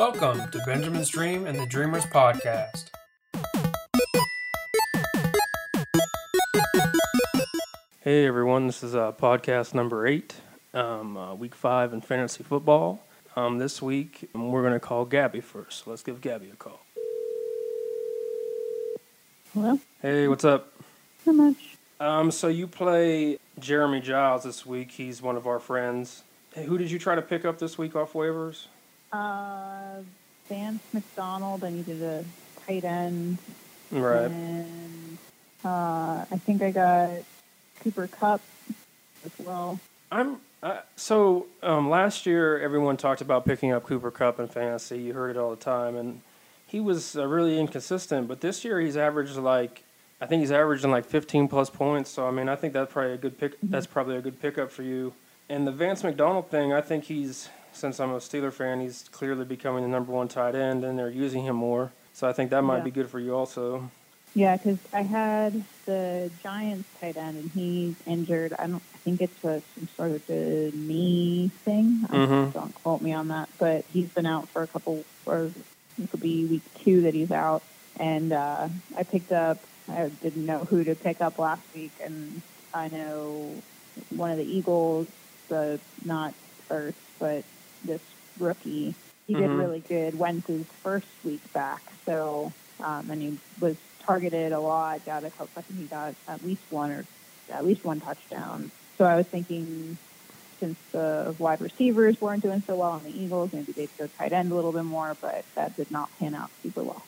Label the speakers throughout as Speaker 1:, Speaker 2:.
Speaker 1: Welcome to Benjamin's Dream and the Dreamers podcast. Hey everyone, this is uh, podcast number eight, um, uh, week five in fantasy football. Um, this week um, we're going to call Gabby first. Let's give Gabby a call.
Speaker 2: Hello?
Speaker 1: Hey, what's up?
Speaker 2: Not much.
Speaker 1: Um, so you play Jeremy Giles this week. He's one of our friends. Hey, who did you try to pick up this week off waivers?
Speaker 2: Uh, Vance McDonald, I needed a tight end.
Speaker 1: Right.
Speaker 2: And uh, I think I got Cooper Kupp as well.
Speaker 1: I'm uh, so um, last year everyone talked about picking up Cooper Kupp in fantasy. You heard it all the time, and he was uh, really inconsistent. But this year he's averaged like I think he's averaging like 15 plus points. So I mean I think that's probably a good pick.
Speaker 2: Mm-hmm.
Speaker 1: That's probably a good pickup for you. And the Vance McDonald thing, I think he's since I'm a Steeler fan, he's clearly becoming the number one tight end, and they're using him more. So I think that might
Speaker 2: Yeah.
Speaker 1: be good for you also.
Speaker 2: Yeah, because I had the Giants tight end, and he's injured. I don't. I think it's a, some sort of a knee thing.
Speaker 1: Mhm.
Speaker 2: Don't quote me on that, but he's been out for a couple. Or it could be week two that he's out. And uh, I picked up. I didn't know who to pick up last week, and I know one of the Eagles, the not first, but this rookie. He did
Speaker 1: Mhm.
Speaker 2: really good. Went his first week back, so um, and he was targeted a lot. Got a couple. I think he got at least one or at least one touchdown. So I was thinking, since the wide receivers weren't doing so well on the Eagles, maybe they'd go tight end a little bit more. But that did not pan out super well.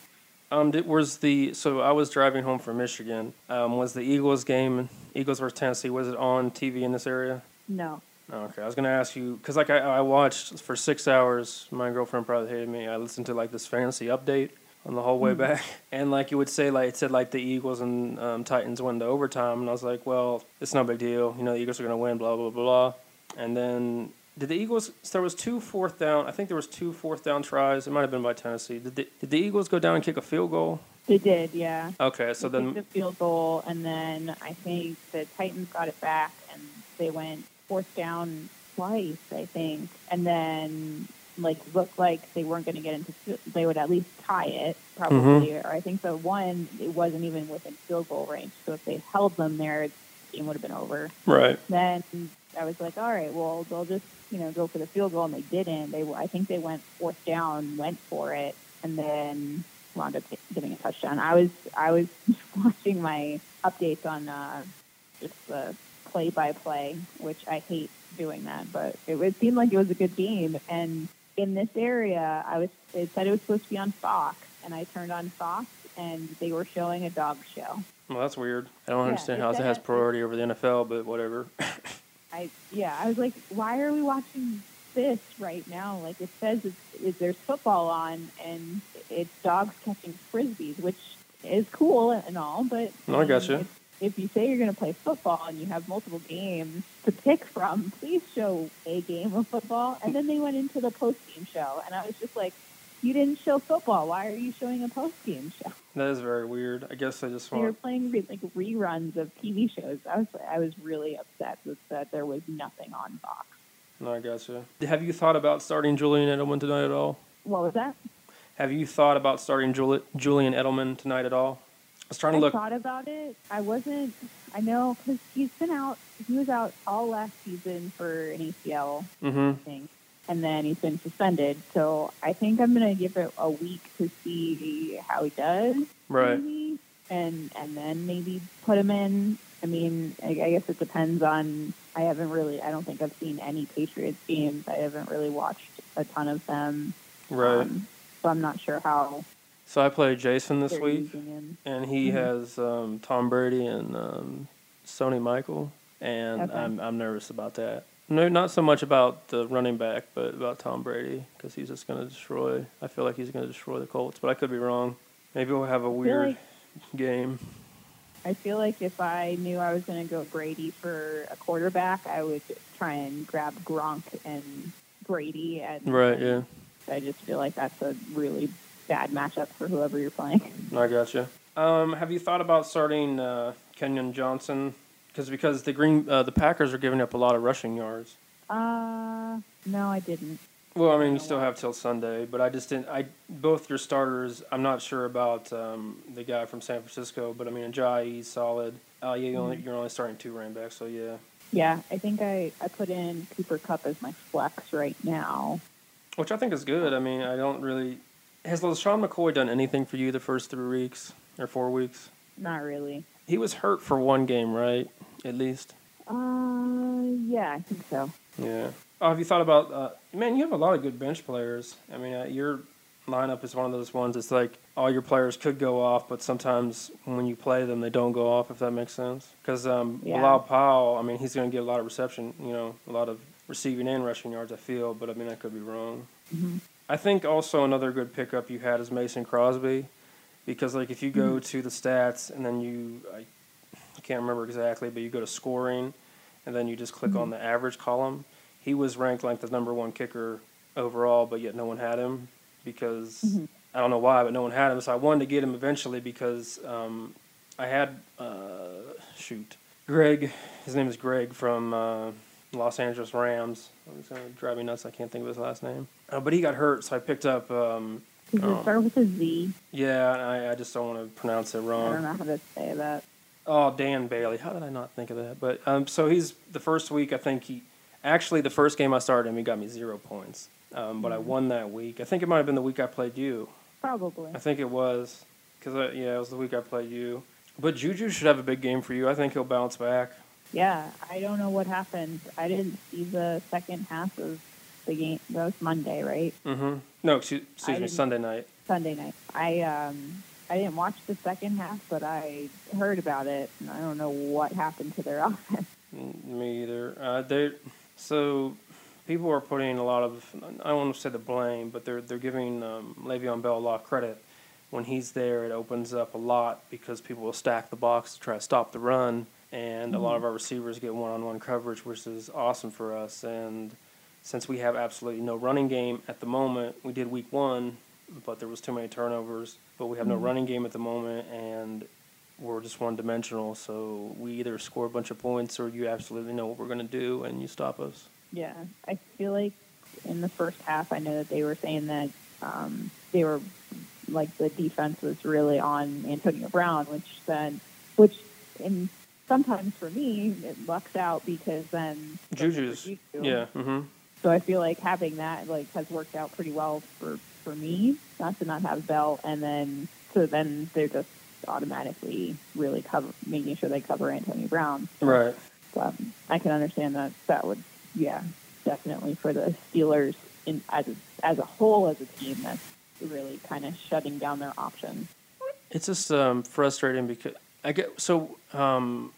Speaker 1: Um, did, was the so I was driving home from Michigan. Um, was the Eagles game, Eagles versus Tennessee, was it on TV in this area?
Speaker 2: No.
Speaker 1: Okay, I was gonna ask you because like I, I watched for six hours. My girlfriend probably hated me. I listened to like this fantasy update on the whole way back, and like you would say like it said like the Eagles and um, Titans went the overtime, and I was like, well, it's no big deal. You know, the Eagles are gonna win. Blah blah blah blah. And then did the Eagles? So there was two fourth down. I think there was two fourth down tries. It might have been by Tennessee. Did the, did the Eagles go down and kick a field goal?
Speaker 2: They did, yeah.
Speaker 1: Okay, so
Speaker 2: they
Speaker 1: then
Speaker 2: the field goal, and then I think the Titans got it back, and they went fourth down twice, I think, and then like looked like they weren't going to get into. They would at least tie it, probably,
Speaker 1: Mm-hmm.
Speaker 2: or I think the one it wasn't even within field goal range. So if they held them there, the game would have been over.
Speaker 1: right.
Speaker 2: Then I was like, all right, well they'll just you know go for the field goal, and they didn't. They I think they went fourth down, went for it, and then wound up getting a touchdown. I was I was watching my updates on uh, just the play by play, which I hate doing that, but it, it seemed like it was a good game. And in this area, I was it said it was supposed to be on Fox, and I turned on Fox, and they were showing a dog show.
Speaker 1: Well, that's weird. I don't
Speaker 2: Yeah,
Speaker 1: understand how it has priority over the NFL, but whatever.
Speaker 2: I yeah, I was like, why are we watching this right now? Like it says it's, it, there's football on and it's dogs catching frisbees, which is cool and all, but
Speaker 1: No, I gotcha.
Speaker 2: Um, mean, If, you say you're going to play football and you have multiple games to pick from, please show a game of football. And then they went into the post game show, and I was just like, you didn't show football. Why are you showing a post game show?
Speaker 1: that is very weird. I guess I just want.
Speaker 2: They were playing re- like reruns of TV shows. I was I was really upset with that there was nothing on Fox.
Speaker 1: No, I gotcha. Have you thought about starting Julian Edelman tonight at all?
Speaker 2: What was that?
Speaker 1: Have you thought about starting Juli- Julian Edelman tonight at all? I was trying to
Speaker 2: I
Speaker 1: look.
Speaker 2: thought about it. I wasn't. I know because he's been out. He was out all last season for an ACL
Speaker 1: Mm-hmm.
Speaker 2: thing, and then he's been suspended. So I think I'm gonna give it a week to see how he does.
Speaker 1: Right.
Speaker 2: maybe, and and then maybe put him in. I mean, I, I guess it depends on. I haven't really. I don't think I've seen any Patriots games. I haven't really watched a ton of them.
Speaker 1: Right.
Speaker 2: Um, so I'm not sure how
Speaker 1: so I played Jason this
Speaker 2: they're
Speaker 1: week, and he
Speaker 2: Mhm.
Speaker 1: has um, Tom Brady and um, Sony Michel, and
Speaker 2: Okay.
Speaker 1: I'm I'm nervous about that. No, not so much about the running back, but about Tom Brady because he's just going to destroy. I feel like he's going to destroy the Colts, but I could be wrong. Maybe we'll have a weird
Speaker 2: like
Speaker 1: game.
Speaker 2: I feel like if I knew I was going to go Brady for a quarterback, I would try and grab Gronk and Brady. And
Speaker 1: Right. Yeah.
Speaker 2: I just feel like that's a really bad matchup for whoever you're playing.
Speaker 1: I gotcha. Um, have you thought about starting uh, Kerryon Johnson? Because because the Green uh, the Packers are giving up a lot of rushing yards.
Speaker 2: Uh, no, I didn't.
Speaker 1: Well, I mean, you still have till Sunday, but I just didn't. I both your starters. I'm not sure about um, the guy from San Francisco, but I mean, Ajayi solid. Uh, yeah, you only,
Speaker 2: Mhm.
Speaker 1: you're only starting two running backs, so yeah.
Speaker 2: Yeah, I think I, I put in Cooper Kupp as my flex right now.
Speaker 1: Which I think is good. I mean, I don't really. Has LeSean McCoy done anything for you the first three weeks or four weeks?
Speaker 2: Not really.
Speaker 1: He was hurt for one game, right? At least.
Speaker 2: Uh, yeah, I think so.
Speaker 1: Yeah. Oh, have you thought about? Uh, man, you have a lot of good bench players. I mean, uh, your lineup is one of those ones. It's like all your players could go off, but sometimes when you play them, they don't go off. If that makes sense. Because um,
Speaker 2: Yeah.
Speaker 1: Bilal Powell, I mean, he's going to get a lot of reception. You know, a lot of receiving and rushing yards. I feel, but I mean, I could be wrong.
Speaker 2: hmm
Speaker 1: I think also another good pickup you had is Mason Crosby, because like if you go to the stats and then you I, can't remember exactly, but you go to scoring, and then you just click on the average column. He was ranked like the number one kicker overall, but yet no one had him because
Speaker 2: Mhm.
Speaker 1: I don't know why, but no one had him. So I wanted to get him eventually because um, I had uh, shoot Greg. His name is Greg from uh, Los Angeles Rams. It's gonna drive me nuts. I can't think of his last name. Uh, but he got hurt, so I picked up. Um,
Speaker 2: Does it start with a Z?
Speaker 1: yeah, I, I just don't want to pronounce it wrong.
Speaker 2: I don't know how to say that.
Speaker 1: Oh, Dan Bailey. How did I not think of that? But um, so he's the first week. I think he actually the first game I started him, he got me zero points. Um, but I won that week. I think it might have been the week I played you.
Speaker 2: Probably.
Speaker 1: I think it was because yeah, it was the week I played you. But Juju should have a big game for you. I think he'll bounce back.
Speaker 2: Yeah, I don't know what happened. I didn't see the second half of the game. That was Monday, right?
Speaker 1: Mm-hmm. No, excuse, excuse me, Sunday night.
Speaker 2: Sunday night. I um I didn't watch the second half, but I heard about it, and I don't know what happened to their offense.
Speaker 1: Mm, Me either. Uh, they so people are putting a lot of I don't want to say the blame, but they're they're giving um, Le'Veon Bell a lot of credit. When he's there, it opens up a lot because people will stack the box to try to stop the run, and a lot of our receivers get one-on-one coverage, which is awesome for us. And since we have absolutely no running game at the moment, we did week one, but there was too many turnovers. But we have no
Speaker 2: Mhm.
Speaker 1: running game at the moment, and we're just one dimensional. So we either score a bunch of points or you absolutely know what we're going to do and you stop us.
Speaker 2: Yeah, I feel like in the first half, I know that they were saying that um, they were like the defense was really on Antonio Brown, which then, which in sometimes for me it lucks out because then
Speaker 1: Juju's,
Speaker 2: Juju.
Speaker 1: yeah. hmm
Speaker 2: So I feel like having that like has worked out pretty well for for me, not to not have Bell, and then so then they're just automatically really cover making sure they cover Antonio Brown.
Speaker 1: Right.
Speaker 2: But I can understand that that would yeah definitely for the Steelers in as a, as a whole as a team that's really kind of shutting down their options.
Speaker 1: It's just um, frustrating because I get so um,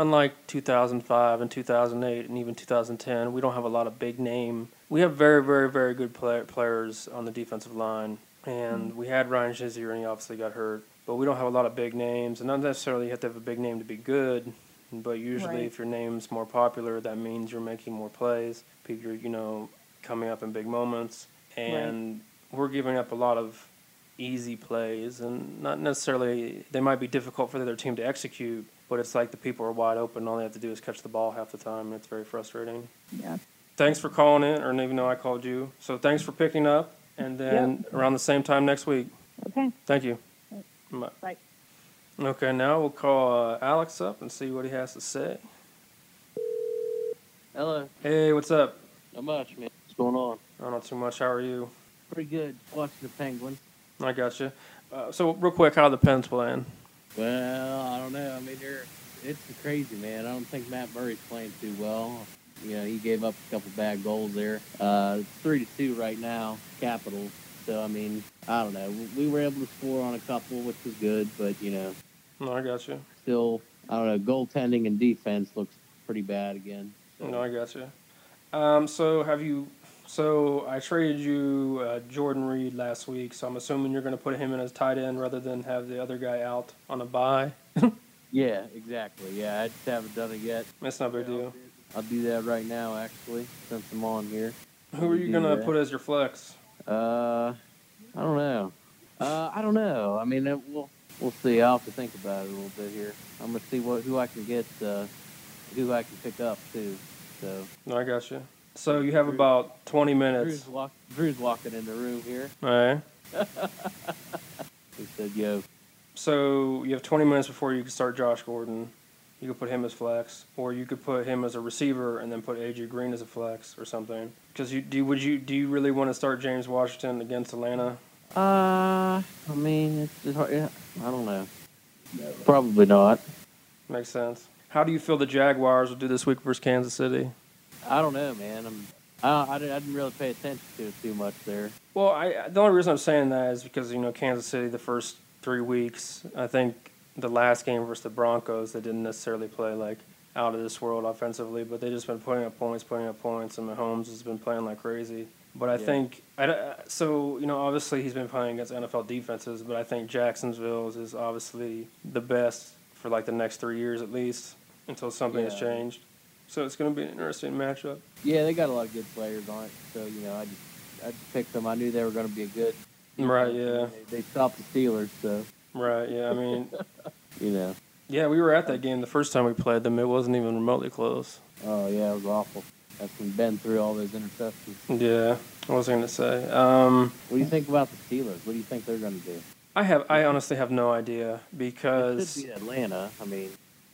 Speaker 1: unlike 2005 and 2008 and even 2010, we don't have a lot of big name. We have very, very, very good play- players on the defensive line, and mm. we had Ryan Shazier, and he obviously got hurt. But we don't have a lot of big names, and not necessarily you have to have a big name to be good. But usually,
Speaker 2: Right.
Speaker 1: if your name's more popular, that means you're making more plays. People, are, you know, coming up in big moments, and we're giving up a lot of easy plays and not necessarily they might be difficult for the other team to execute but it's like the people are wide open all they have to do is catch the ball half the time and it's very frustrating
Speaker 2: Yeah.
Speaker 1: thanks for calling in or even though i called you so thanks for picking up and then around the same time next week
Speaker 2: Okay.
Speaker 1: thank you
Speaker 2: Right.
Speaker 1: Bye.
Speaker 2: Bye.
Speaker 1: okay now we'll call uh, alex up and see what he has to say
Speaker 3: Hello.
Speaker 1: hey what's up
Speaker 3: Not much, man. What's going on?
Speaker 1: oh, not too much how are you
Speaker 3: Pretty good. Watching the Penguins.
Speaker 1: i got you uh, so real quick how are the pens playing
Speaker 3: Well, I don't know. I mean, they're it's crazy, man. I don't think Matt Murray's playing too well. You know, he gave up a couple bad goals there. Uh, it's three to two right now, Capitals. So I mean, I don't know. We were able to score on a couple, which was good, but you know,
Speaker 1: no i got you
Speaker 3: still, I don't know. Goaltending and defense looks pretty bad again. So,
Speaker 1: No, I got you. Um, so have you? So I traded you uh, Jordan Reed last week. So I'm assuming you're going to put him in as tight end rather than have the other guy out on a bye.
Speaker 3: yeah, exactly. Yeah, I just haven't done it yet.
Speaker 1: That's not a big deal.
Speaker 3: I'll do that right now, actually, since I'm on here.
Speaker 1: Who are you going to put as your flex?
Speaker 3: Uh, I don't know. Uh, I don't know. I mean, it, we'll we'll see. I'll have to think about it a little bit here. I'm gonna see what who I can get, uh, who I can pick up too. So
Speaker 1: No, I got you. So you have
Speaker 4: Drew-
Speaker 1: about 20 minutes.
Speaker 4: Drew's, walk, Drew's walking in the room here.
Speaker 1: All right.
Speaker 4: He said, "Yo,
Speaker 1: So you have 20 minutes before you can start Josh Gordon. You could put him as flex, or you could put him as a receiver and then put AJ Green as a flex or something. Because you do, would you do you really want to start James Washington against Atlanta?
Speaker 4: uh, I mean, it's just hard. Yeah, I don't know. Probably not.
Speaker 1: Makes sense. How do you feel the Jaguars will do this week versus Kansas City?
Speaker 4: I don't know, man. I'm, I, I, didn't- really pay attention to it too much there.
Speaker 1: Well, I the only reason I'm saying that is because you know Kansas City the first three weeks. I think the last game versus the Broncos they didn't necessarily play like out of this world offensively, but they just been putting up points, putting up points, and Mahomes has been playing like crazy. But I
Speaker 4: Yeah.
Speaker 1: think I so you know obviously he's been playing against NFL defenses, but I think Jacksonville's is obviously the best for like the next three years at least until something has changed. So it's going to be an interesting matchup.
Speaker 4: Yeah, they got a lot of good players on it. So you know, I just, I just picked them. I knew they were going to be a good.
Speaker 1: Right, yeah.
Speaker 4: They, they stopped the Steelers, so
Speaker 1: Right? Yeah. I mean.
Speaker 4: you know.
Speaker 1: Yeah, we were at that game the first time we played them. It wasn't even remotely close.
Speaker 4: Oh yeah, it was awful. That's when Ben threw all those interceptions.
Speaker 1: Yeah, I was going to say. Um,
Speaker 4: What do you think about the Steelers? What do you think they're going to do?
Speaker 1: I have. I honestly have no idea
Speaker 4: It
Speaker 1: because
Speaker 4: be Atlanta. I mean,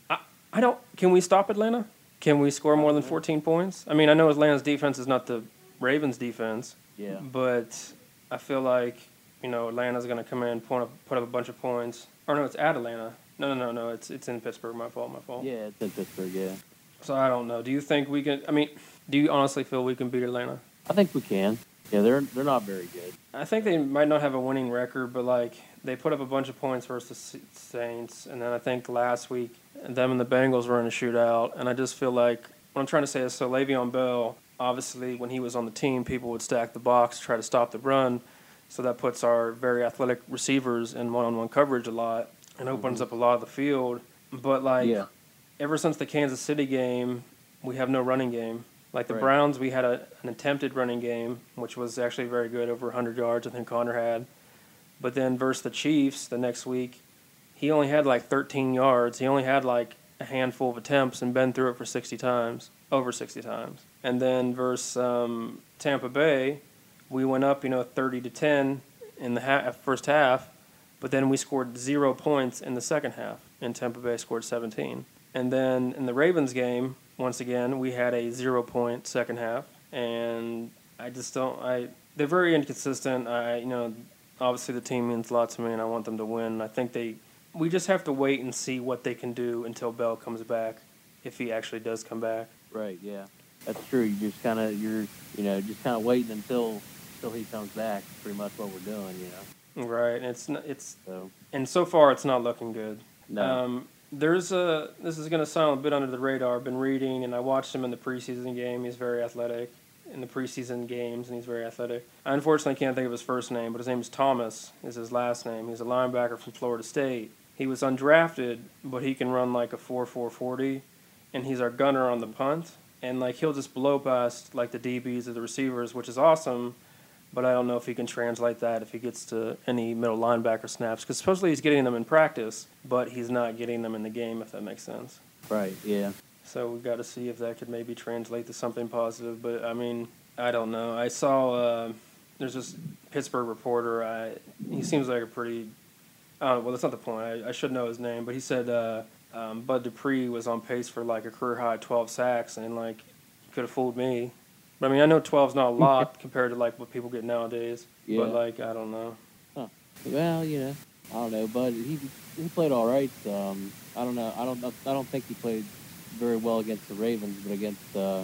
Speaker 1: I, I don't. Can we stop Atlanta? Can we score more than 14 points? I mean, I know Atlanta's defense is not the Ravens' defense,
Speaker 4: yeah,
Speaker 1: but I feel like you know Atlanta's going to come in, put up, put up a bunch of points. Or no, it's at Atlanta. No, no, no, no. It's it's in Pittsburgh. My fault. My fault.
Speaker 4: yeah, it's in Pittsburgh. Yeah,
Speaker 1: So I don't know. Do you think we can? I mean, do you honestly feel we can beat Atlanta?
Speaker 4: I think we can. Yeah, they're they're not very good.
Speaker 1: I think they might not have a winning record, but like they put up a bunch of points versus the Saints, and then I think last week them and the Bengals were in a shootout, and I just feel like what I'm trying to say is so Le'Veon Bell, obviously when he was on the team, people would stack the box, try to stop the run, so that puts our very athletic receivers in one-on-one coverage a lot and opens
Speaker 4: Mhm.
Speaker 1: up a lot of the field. But like
Speaker 4: yeah,
Speaker 1: ever since the Kansas City game, we have no running game. Like the
Speaker 4: Right.
Speaker 1: Browns, we had a, an attempted running game, which was actually very good, over 100 yards, I think Conner had. But then versus the Chiefs the next week, he only had like 13 yards. He only had like a handful of attempts, and Ben threw it for 60 times, over 60 times. And then versus um, Tampa Bay, we went up, you know, 30 to 10 in the ha- first half, but then we scored zero points in the second half, and Tampa Bay scored 17. And then in the Ravens game, once again, we had a zero point second half, and I just don't. I they're very inconsistent. I you know, obviously the team means a lot to me, and I want them to win. I think they. We just have to wait and see what they can do until Bell comes back, if he actually does come back.
Speaker 4: right. Yeah, that's true. You just kind of you're you know just kind of waiting until until he comes back. Pretty much what we're doing. You know.
Speaker 1: Right. And it's it's
Speaker 4: So
Speaker 1: and so far it's not looking good.
Speaker 4: no.
Speaker 1: Um, there's a. This is going to sound a bit under the radar. I've been reading, and I watched him in the preseason game. He's very athletic in the preseason games, and he's very athletic. I unfortunately can't think of his first name, but his name is Thomas. Is his last name? He's a linebacker from Florida State. He was undrafted, but he can run like a four four forty, and he's our gunner on the punt. And like he'll just blow past like the DBs or the receivers, which is awesome. But I don't know if he can translate that if he gets to any middle linebacker snaps, because supposedly he's getting them in practice, but he's not getting them in the game, if that makes sense.
Speaker 4: right. Yeah.
Speaker 1: So we've got to see if that could maybe translate to something positive. But I mean, I don't know. I saw uh, there's this Pittsburgh reporter. I he seems like a pretty. I well, that's not the point. I, I should know his name, but he said uh, um, Bud Dupree was on pace for like a career high 12 sacks, and like he could have fooled me. But I mean, I know 12's not a lot compared to like what people get nowadays.
Speaker 4: Yeah.
Speaker 1: But like, I don't know.
Speaker 4: Well, you know, I don't know, but he he played all right. Um, I don't know. I don't. I don't think he played very well against the Ravens, but against uh,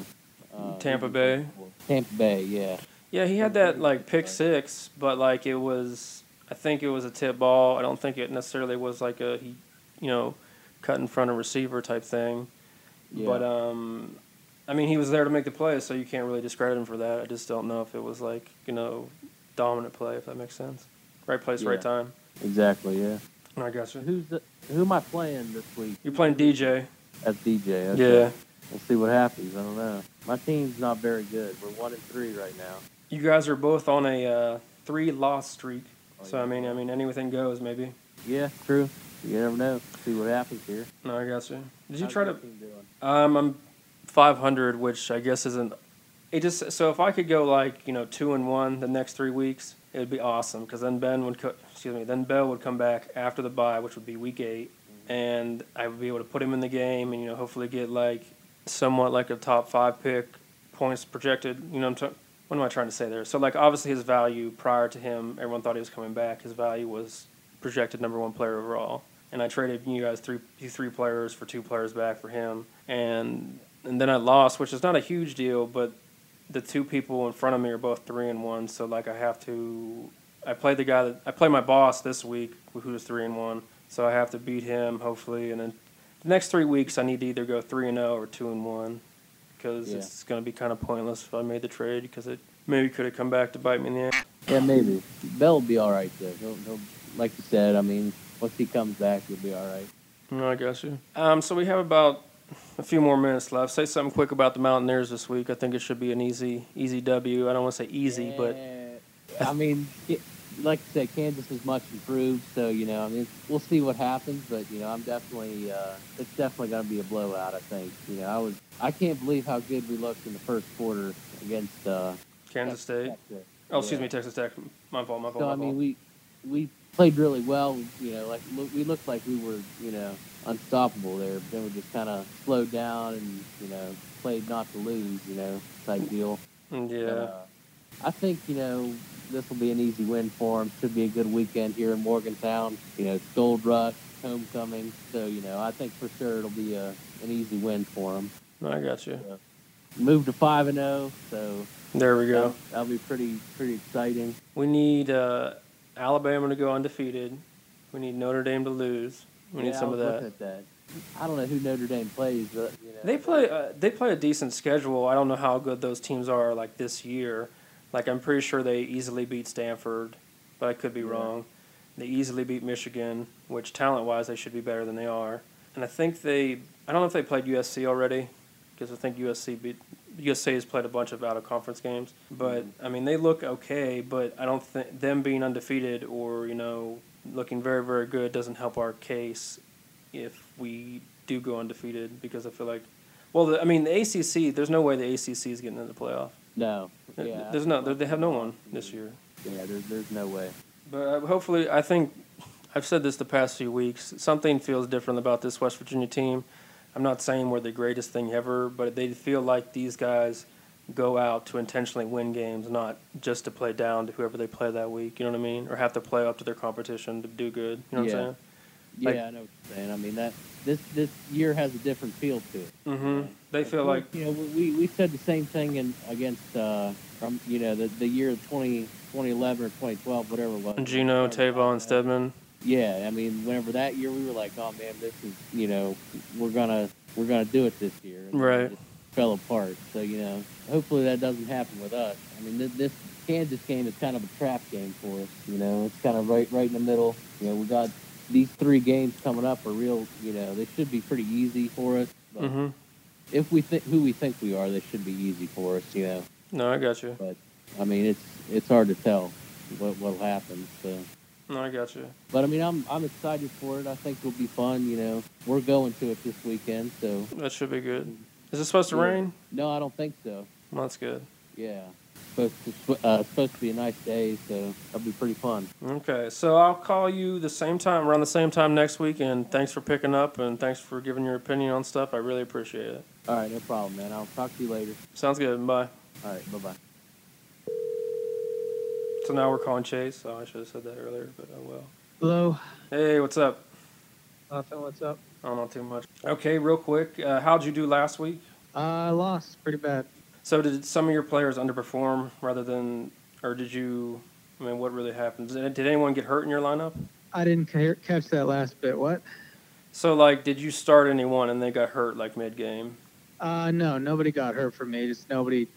Speaker 4: uh,
Speaker 1: Tampa Bay?
Speaker 4: Tampa Bay, yeah.
Speaker 1: Yeah, he had that like pick six, but like it was, I think it was a tip ball. I don't think it necessarily was like a he, you know, cut in front of receiver type thing.
Speaker 4: Yeah.
Speaker 1: But um, I mean, he was there to make the play, so you can't really discredit him for that. I just don't know if it was like you know, dominant play, if that makes sense. Right place, right time.
Speaker 4: Exactly, yeah.
Speaker 1: I got you.
Speaker 4: Who's the, who am I playing this week?
Speaker 1: You're playing DJ.
Speaker 4: That's DJ. Okay.
Speaker 1: Yeah.
Speaker 4: We'll see what happens. I don't know. My team's not very good. We're one and three right now.
Speaker 1: You guys are both on a uh, three loss streak. So I mean, I mean, anything goes maybe.
Speaker 4: Yeah, true. You never know. See what happens here.
Speaker 1: No, I got you. Did you
Speaker 4: How's
Speaker 1: try to? Um, I'm 500, which I guess isn't it just so if I could go like you know two and one the next three weeks, it would be awesome because then Ben would co- excuse me then Bell would come back after the bye, which would be week eight, and I would be able to put him in the game and you know hopefully get like somewhat like a top five pick points projected. You know I'm t- what am I trying to say there? So like obviously his value prior to him, everyone thought he was coming back. His value was projected number one player overall, and I traded you guys three three players for two players back for him, and and then I lost, which is not a huge deal, but the two people in front of me are both three and one, so like I have to. I play the guy that I play my boss this week, who's three and one, so I have to beat him hopefully, and then the next three weeks I need to either go three and zero or two and one, because
Speaker 4: Yeah.
Speaker 1: it's going to be kind of pointless if I made the trade because it maybe could have come back to bite me in the ass.
Speaker 4: Yeah, maybe. Bell will be all right though. He'll, he'll, like you said, I mean, once he comes back, he'll be all right.
Speaker 1: No, I got you. Um, so we have about a few more minutes left. Say something quick about the Mountaineers this week. I think it should be an easy, easy W. I don't want to say easy, but
Speaker 4: Uh, I mean, like I said, Kansas is much improved, so you know, I mean, we'll see what happens. But you know, I'm definitely, uh, it's definitely going to be a blowout. I think. You know, I was, I can't believe how good we looked in the first quarter against uh,
Speaker 1: Kansas State.
Speaker 4: Texas.
Speaker 1: Oh, excuse
Speaker 4: Yeah.
Speaker 1: me, Texas Tech. My fault. My fault.
Speaker 4: So
Speaker 1: my
Speaker 4: I mean,
Speaker 1: fault.
Speaker 4: we we played really well. You know, like we looked like we were, you know, unstoppable there. But then we just kind of slowed down and you know played not to lose, you know, type deal.
Speaker 1: Mm, yeah.
Speaker 4: Uh, I think you know this will be an easy win for them. Should be a good weekend here in Morgantown. You know, it's Gold Rush, homecoming. So you know, I think for sure it'll be a an easy win for them.
Speaker 1: I got you.
Speaker 4: Move to five and zero, so
Speaker 1: There we go.
Speaker 4: that'll, that'll be pretty pretty exciting.
Speaker 1: We need uh, Alabama to go undefeated. We need Notre Dame to lose. We need
Speaker 4: Yeah,
Speaker 1: some
Speaker 4: I
Speaker 1: of that.
Speaker 4: At that. I don't know who Notre Dame plays, but you know,
Speaker 1: They play. Uh, they play a decent schedule. I don't know how good those teams are like this year. Like I'm pretty sure they easily beat Stanford, but I could be
Speaker 4: Yeah.
Speaker 1: wrong. They easily beat Michigan, which talent wise they should be better than they are. And I think they. I don't know if they played USC already, because I think USC beat. USC has played a bunch of out of conference games, but mm-hmm. I mean they look okay. But I don't think them being undefeated or you know looking very very good doesn't help our case if we do go undefeated because I feel like well, the, I mean, the ACC. There's no way the ACC is getting in the playoff.
Speaker 4: No, yeah,
Speaker 1: There's no. They have no one this year.
Speaker 4: yeah, there's there's no way.
Speaker 1: But uh, hopefully, I think I've said this the past few weeks. Something feels different about this West Virginia team. I'm not saying we're the greatest thing ever, but they feel like these guys go out to intentionally win games, not just to play down to whoever they play that week. You know what I mean? Or have to play up to their competition to do good. You know what
Speaker 4: Yeah.
Speaker 1: I'm saying?
Speaker 4: Yeah,
Speaker 1: Like-
Speaker 4: I know what you're saying. I mean that this this year has a different feel to it.
Speaker 1: Mm-hmm. They feel like
Speaker 4: course, you know we we said the same thing in against uh from you know the the year 20, 2011 or 2012 whatever it was.
Speaker 1: Geno, Tavon, Stedman.
Speaker 4: Yeah, I mean whenever that year we were like, oh man, this is you know we're gonna we're gonna do it this year. And
Speaker 1: Right.
Speaker 4: it fell apart. So you know hopefully that doesn't happen with us. I mean this, this Kansas game is kind of a trap game for us. You know it's kind of right right in the middle. You know we got these three games coming up are real. You know they should be pretty easy for us. But
Speaker 1: Mm-hmm.
Speaker 4: If we think who we think we are, they should be easy for us. You know.
Speaker 1: No, I got you.
Speaker 4: But I mean, it's it's hard to tell what what'll happen. So,
Speaker 1: No, I got you.
Speaker 4: but I mean, I'm I'm excited for it. I think it'll be fun. You know, we're going to it this weekend. So,
Speaker 1: That should be good. Mm-hmm. Is it supposed to
Speaker 4: Yeah.
Speaker 1: rain?
Speaker 4: no, I don't think so.
Speaker 1: Well, that's good.
Speaker 4: Yeah, supposed to, uh, supposed to be a nice day. So that'll be pretty fun.
Speaker 1: Okay, so I'll call you the same time, around the same time next week, and thanks for picking up and thanks for giving your opinion on stuff. I really appreciate it.
Speaker 4: All right, no problem, man. I'll talk to you later.
Speaker 1: Sounds good. Bye.
Speaker 4: All right, bye bye.
Speaker 1: So now we're calling Chase. So I should have said that earlier, but oh well.
Speaker 5: Hello.
Speaker 1: Hey, what's up?
Speaker 5: Nothing. What's up?
Speaker 1: I don't know too much. Okay, real quick. Uh, how'd you do last week?
Speaker 5: Uh, I lost pretty bad.
Speaker 1: So did some of your players underperform rather than, or did you? I mean, what really happened? Did, did anyone get hurt in your lineup?
Speaker 5: I didn't ca- catch that last bit. What?
Speaker 1: So like, did you start anyone and they got hurt like mid game?
Speaker 5: Uh, no, nobody got hurt from me. Just nobody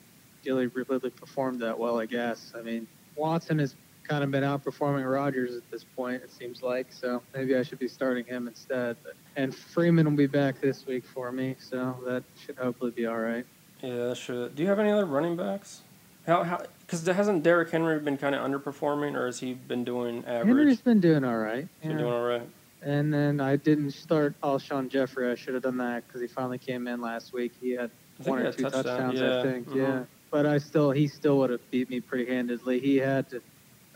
Speaker 5: really, really performed that well, I guess. I mean, Watson has kind of been outperforming Rodgers at this point, it seems like. So maybe I should be starting him instead. But, and Freeman will be back this week for me, so that should hopefully be all right.
Speaker 1: Yeah, sure. Do you have any other running backs? How how? Because hasn't Derrick Henry been kind of underperforming, or has he been doing average?
Speaker 5: Henry's been doing all right.
Speaker 1: Been doing all right.
Speaker 5: And then I didn't start Alshon Jeffery. I should have done that because he finally came in last week. He had one or two
Speaker 1: touchdown.
Speaker 5: touchdowns,
Speaker 1: Yeah.
Speaker 5: I think.
Speaker 1: mhm.
Speaker 5: Yeah. but I still he still would have beat me pretty handedly. He had,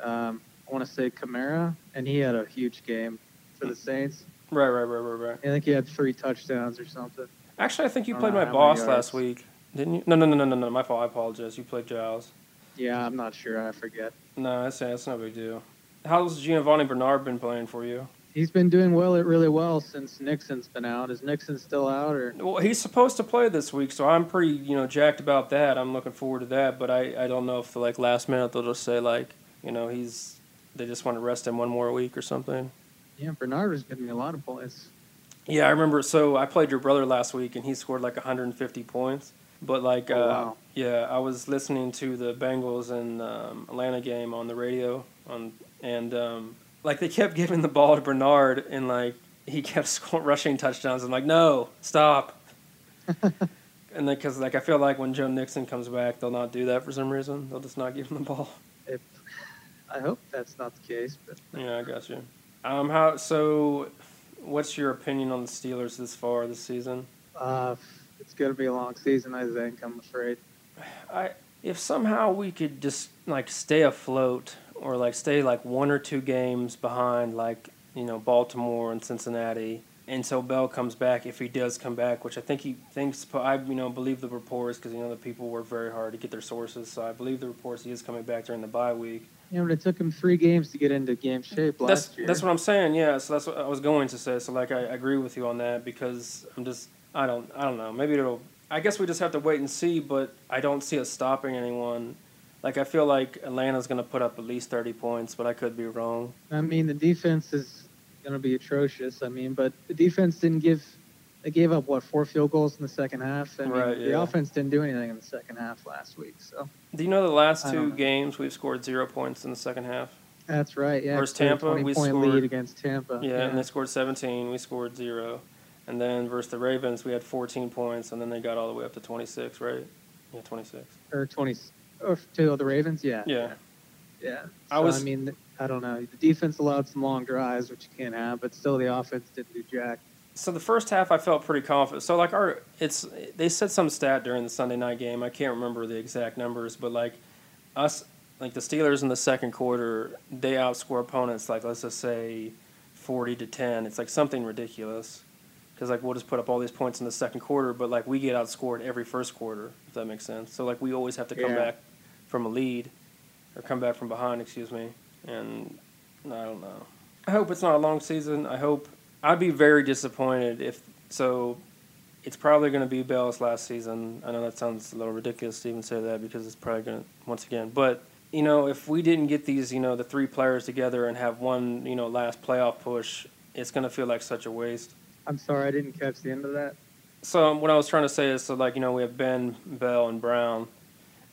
Speaker 5: um, I want to say Kamara, and he had a huge game for the Saints.
Speaker 1: Right, right, right, right, right.
Speaker 5: I think he had three touchdowns or something.
Speaker 1: Actually, I think you
Speaker 5: I
Speaker 1: played my boss
Speaker 5: yards.
Speaker 1: last week, didn't you? No, no, no, no, no, no. My fault. I apologize. You played Giles.
Speaker 5: Yeah, I'm not sure. I forget.
Speaker 1: No, that's that's no big deal. How's Giovani Bernard been playing for you?
Speaker 5: He's been doing well, really well since Mixon's been out. Is Mixon still out or?
Speaker 1: Well, he's supposed to play this week, so I'm pretty, you know, jacked about that. I'm looking forward to that, but I, I don't know if like last minute they'll just say like, you know, he's they just want to rest him one more week or something.
Speaker 5: Yeah, Bernard was giving me a lot of points.
Speaker 1: Yeah, I remember. So I played your brother last week, and he scored like 150 points. But like,
Speaker 5: Oh,
Speaker 1: uh,
Speaker 5: wow.
Speaker 1: yeah, I was listening to the Bengals and um, Atlanta game on the radio, on and um, like they kept giving the ball to Bernard, and like he kept scoring, rushing touchdowns. I'm like, no, stop. and then because like I feel like when Joe Mixon comes back, they'll not do that for some reason. They'll just not give him the ball.
Speaker 5: If I hope that's not the case, but
Speaker 1: Yeah, I got you. Um, how so? What's your opinion on the Steelers this far this season?
Speaker 5: uh, it's gonna be a long season. I think. I'm afraid.
Speaker 1: I if somehow we could just like stay afloat or like stay like one or two games behind like you know Baltimore and Cincinnati until Bell comes back if he does come back which I think he thinks I you know believe the reports because you know the people work very hard to get their sources so I believe the reports he is coming back during the bye week
Speaker 5: Yeah, but it took him three games to get into game shape last
Speaker 1: that's
Speaker 5: year.
Speaker 1: that's what I'm saying yeah so that's what I was going to say so like I, I agree with you on that because I'm just I don't I don't know maybe it'll I guess we just have to wait and see but I don't see us stopping anyone like I feel like Atlanta's going to put up at least 30 points but I could be wrong
Speaker 5: I mean, the defense is going to be atrocious. I mean, but the defense didn't give. They gave up what four field goals in the second half. I mean,
Speaker 1: Right,
Speaker 5: The offense didn't do anything in the second half last week. So
Speaker 1: do you know the last two games we've scored zero points in the second half
Speaker 5: that's right. Yeah,
Speaker 1: Versus Tampa, we scored-
Speaker 5: lead against Tampa.
Speaker 1: yeah, and they scored 17 we scored zero and then versus the Ravens we had 14 points and then they got all the way up to 26 right yeah 26
Speaker 5: or twenty. Or to the Ravens. Yeah.
Speaker 1: yeah
Speaker 5: Yeah.
Speaker 1: I
Speaker 5: So,
Speaker 1: was-
Speaker 5: I mean, I don't know. The defense allowed some long drives, which you can't have, but still, the offense didn't do jack.
Speaker 1: So the first half, I felt pretty confident. So like our, it's they said some stat during the Sunday night game. I can't remember the exact numbers, but like us, like the Steelers in the second quarter, they outscore opponents like let's just say forty to ten. It's like something ridiculous because like we'll just put up all these points in the second quarter, but like we get outscored every first quarter. If that makes sense. So like we always have to come
Speaker 5: Yeah.
Speaker 1: back from a lead or come back from behind. Excuse me. And I don't know. I hope it's not a long season. I hope I'd be very disappointed if so. It's probably going to be Bell's last season. I know that sounds a little ridiculous to even say that because it's probably going to once again. But you know, if we didn't get these, you know, the three players together and have one, you know, last playoff push, it's going to feel like such a waste.
Speaker 5: I'm sorry, I didn't catch the end of that.
Speaker 1: So what I was trying to say is, so like you know, we have Ben, Bell, and Brown,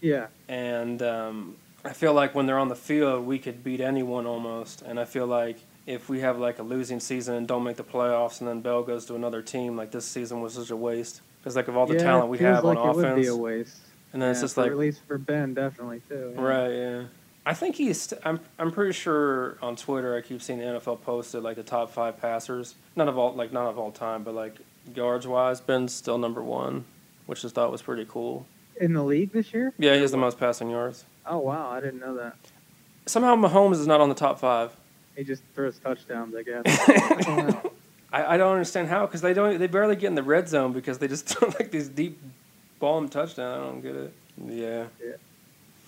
Speaker 5: Yeah.
Speaker 1: and um, I feel like when they're on the field, we could beat anyone almost. And I feel like if we have like a losing season and don't make the playoffs, and then Bell goes to another team, like this season was such a waste because like of all the
Speaker 5: yeah,
Speaker 1: talent we have
Speaker 5: like
Speaker 1: on
Speaker 5: it would be
Speaker 1: offense,
Speaker 5: a waste.
Speaker 1: and then it's just like
Speaker 5: at least for Ben, definitely too. yeah.
Speaker 1: right, yeah. I think he's. I'm. I'm pretty sure on Twitter I keep seeing the NFL posted like the top five passers. None of all like not of all time, but like yards wise, Ben's still number one, which I thought was pretty cool.
Speaker 5: In the league this year?
Speaker 1: Yeah, he has the most passing yards.
Speaker 5: Oh wow, I didn't know that.
Speaker 1: Somehow Mahomes is not on the top five.
Speaker 5: He just throws touchdowns, I guess. I don't.
Speaker 1: I, I don't understand how because they don't they barely get in the red zone because they just throw like these deep bomb and touchdown. I don't get it. Yeah,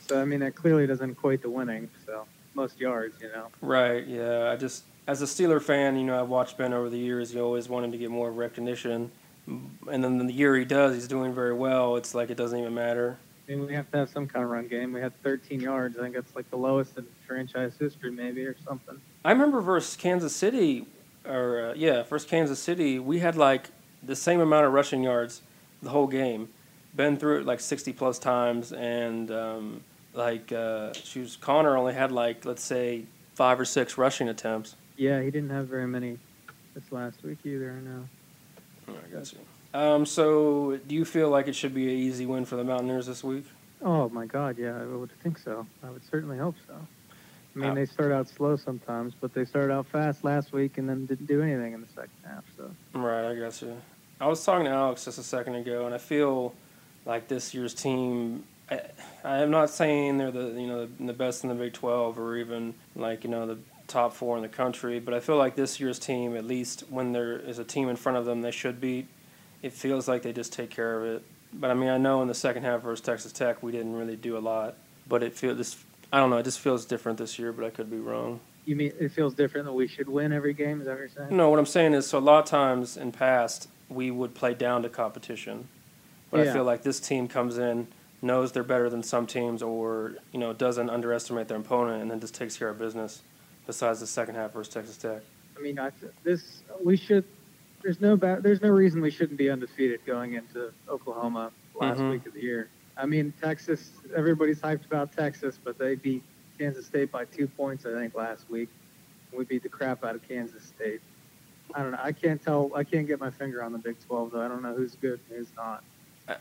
Speaker 5: So I mean, that clearly doesn't equate to winning. So most yards, you know.
Speaker 1: right. Yeah, I just as a Steeler fan, you know, I've watched Ben over the years. He always wanted to get more recognition, and then the year he does, he's doing very well. It's like it doesn't even matter.
Speaker 5: I mean, we have to have some kind of run game. We had 13 yards. I think that's like the lowest in franchise history, maybe, or something.
Speaker 1: I remember versus Kansas City, or uh, yeah, versus Kansas City, we had like the same amount of rushing yards the whole game. Ben threw it like sixty plus times, and um, like uh, she was Conner only had like let's say five or six rushing attempts.
Speaker 5: Yeah, he didn't have very many this last week either. I know.
Speaker 1: Oh, I got you. Um, so, do you feel like it should be an easy win for the Mountaineers this week?
Speaker 5: Oh my God, yeah, I would think so. I would certainly hope so. I mean, they start out slow sometimes, but they started out fast last week and then didn't do anything in the second half. So
Speaker 1: Right, I got you. I was talking to Alex just a second ago, and I feel like this year's team I, I'm not saying they're the you know the, the best in the Big Twelve or even like you know the top four in the country, but I feel like this year's team, at least when there is a team in front of them they should beat, it feels like they just take care of it. But I mean, I know in the second half versus Texas Tech, we didn't really do a lot, but it feels this. I don't know. It just feels different this year, but I could be wrong.
Speaker 5: You mean it feels different that we should win every game? Is that what you're saying?
Speaker 1: No, what I'm saying is, so a lot of times in past we would play down to competition, but I feel like this team comes in, knows they're better than some teams, or you know doesn't underestimate their opponent, and then just takes care of business. Besides the second half versus Texas Tech.
Speaker 5: I mean, I, this we should. There's no ba- there's no reason we shouldn't be undefeated going into Oklahoma last
Speaker 1: Mhm.
Speaker 5: week of the year. I mean, Texas. Everybody's hyped about Texas, but they beat Kansas State by two points, I think, last week. We beat the crap out of Kansas State. I don't know. I can't tell. I can't get my finger on the Big 12 though. I don't know who's good and who's not.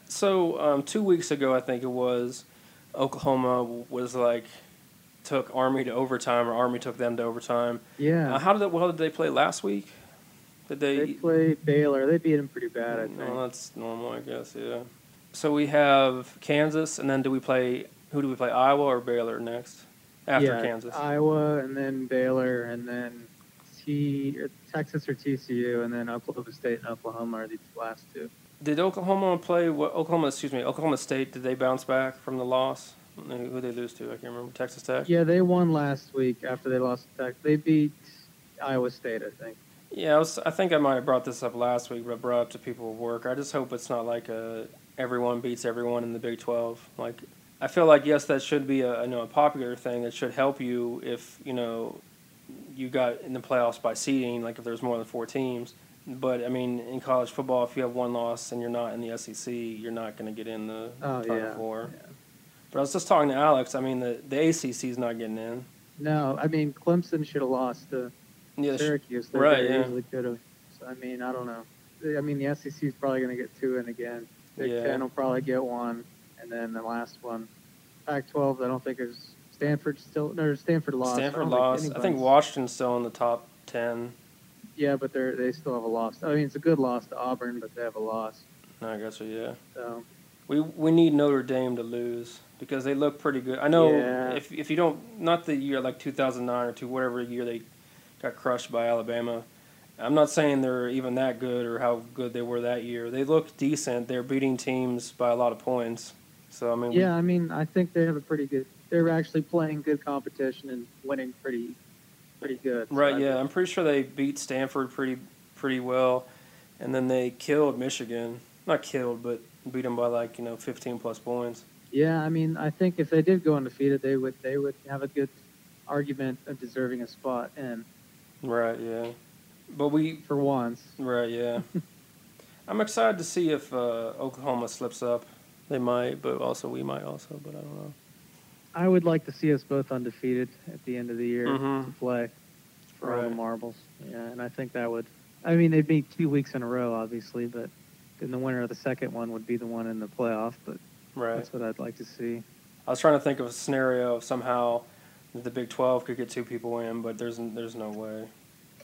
Speaker 1: So um, two weeks ago, I think it was, Oklahoma was like took Army to overtime, or Army took them to overtime.
Speaker 5: Yeah,
Speaker 1: Uh, how did that, well did they play last week? Did they?
Speaker 5: they played Baylor. They beat them pretty bad, I think.
Speaker 1: No, that's normal, I guess. Yeah. So we have Kansas, and then do we play? Who do we play? Iowa or Baylor next? After
Speaker 5: yeah,
Speaker 1: Kansas.
Speaker 5: Iowa, and then Baylor, and then T Texas or TCU, and then Oklahoma State and Oklahoma are the last two.
Speaker 1: Did Oklahoma play? What Oklahoma? Excuse me. Oklahoma State. Did they bounce back from the loss? Who did they lose to? I can't remember. Texas Tech.
Speaker 5: Yeah, they won last week after they lost to Tech. They beat Iowa State, I think.
Speaker 1: Yeah, I, was, I think I might have brought this up last week, but brought up to people at work. I just hope it's not like a everyone beats everyone in the Big Twelve. Like, I feel like yes, that should be a you know a popular thing that should help you if you know you got in the playoffs by seeding. Like if there's more than four teams. But I mean, in college football, if you have one loss and you're not in the SEC, you're not going to get in the
Speaker 5: Oh
Speaker 1: Final
Speaker 5: yeah.
Speaker 1: Four.
Speaker 5: yeah.
Speaker 1: But I was just talking to Alex. I mean, the the ACC is not getting in.
Speaker 5: No, I mean Clemson should have lost to
Speaker 1: Yeah,
Speaker 5: Syracuse. They
Speaker 1: right, yeah.
Speaker 5: easily could have. So I mean, I don't know. I mean, the SEC is probably going to get two in again. Big
Speaker 1: Yeah.
Speaker 5: Ten will probably get one, and then the last one, Pac-12. I don't think is Stanford still. No, Stanford lost.
Speaker 1: Stanford
Speaker 5: think
Speaker 1: lost. I think Washington's still in the top ten.
Speaker 5: Yeah, but they're they still have a loss. I mean, it's a good loss to Auburn, but they have a loss.
Speaker 1: I guess so. Yeah.
Speaker 5: So
Speaker 1: We we need Notre Dame to lose because they look pretty good. I know
Speaker 5: Yeah.
Speaker 1: if if you don't not the year like 2009 or two whatever year they got crushed by Alabama. I'm not saying they're even that good or how good they were that year. They look decent. They're beating teams by a lot of points. So I mean, we-
Speaker 5: yeah, I mean, I think they have a pretty good. They're actually playing good competition and winning pretty, pretty good.
Speaker 1: Right?
Speaker 5: I
Speaker 1: Yeah,
Speaker 5: think-
Speaker 1: I'm pretty sure they beat Stanford pretty pretty well, and then they killed Michigan. Not killed, but beat them by like you know 15 plus points.
Speaker 5: Yeah, I mean, I think if they did go undefeated, they would they would have a good argument of deserving a spot in
Speaker 1: Right. Yeah. But we
Speaker 5: for once.
Speaker 1: Right, yeah. I'm excited to see if uh, Oklahoma slips up. They might, but also we might also, but I don't know.
Speaker 5: I would like to see us both undefeated at the end of the year
Speaker 1: Mhm.
Speaker 5: to play for all the marbles. Yeah, and I think that would. I mean, they'd be two weeks in a row, obviously, but then the winner of the second one would be the one in the playoff. But
Speaker 1: Right.
Speaker 5: that's what I'd like to see.
Speaker 1: I was trying to think of a scenario of somehow the Big 12 could get two people in, but there's there's no way.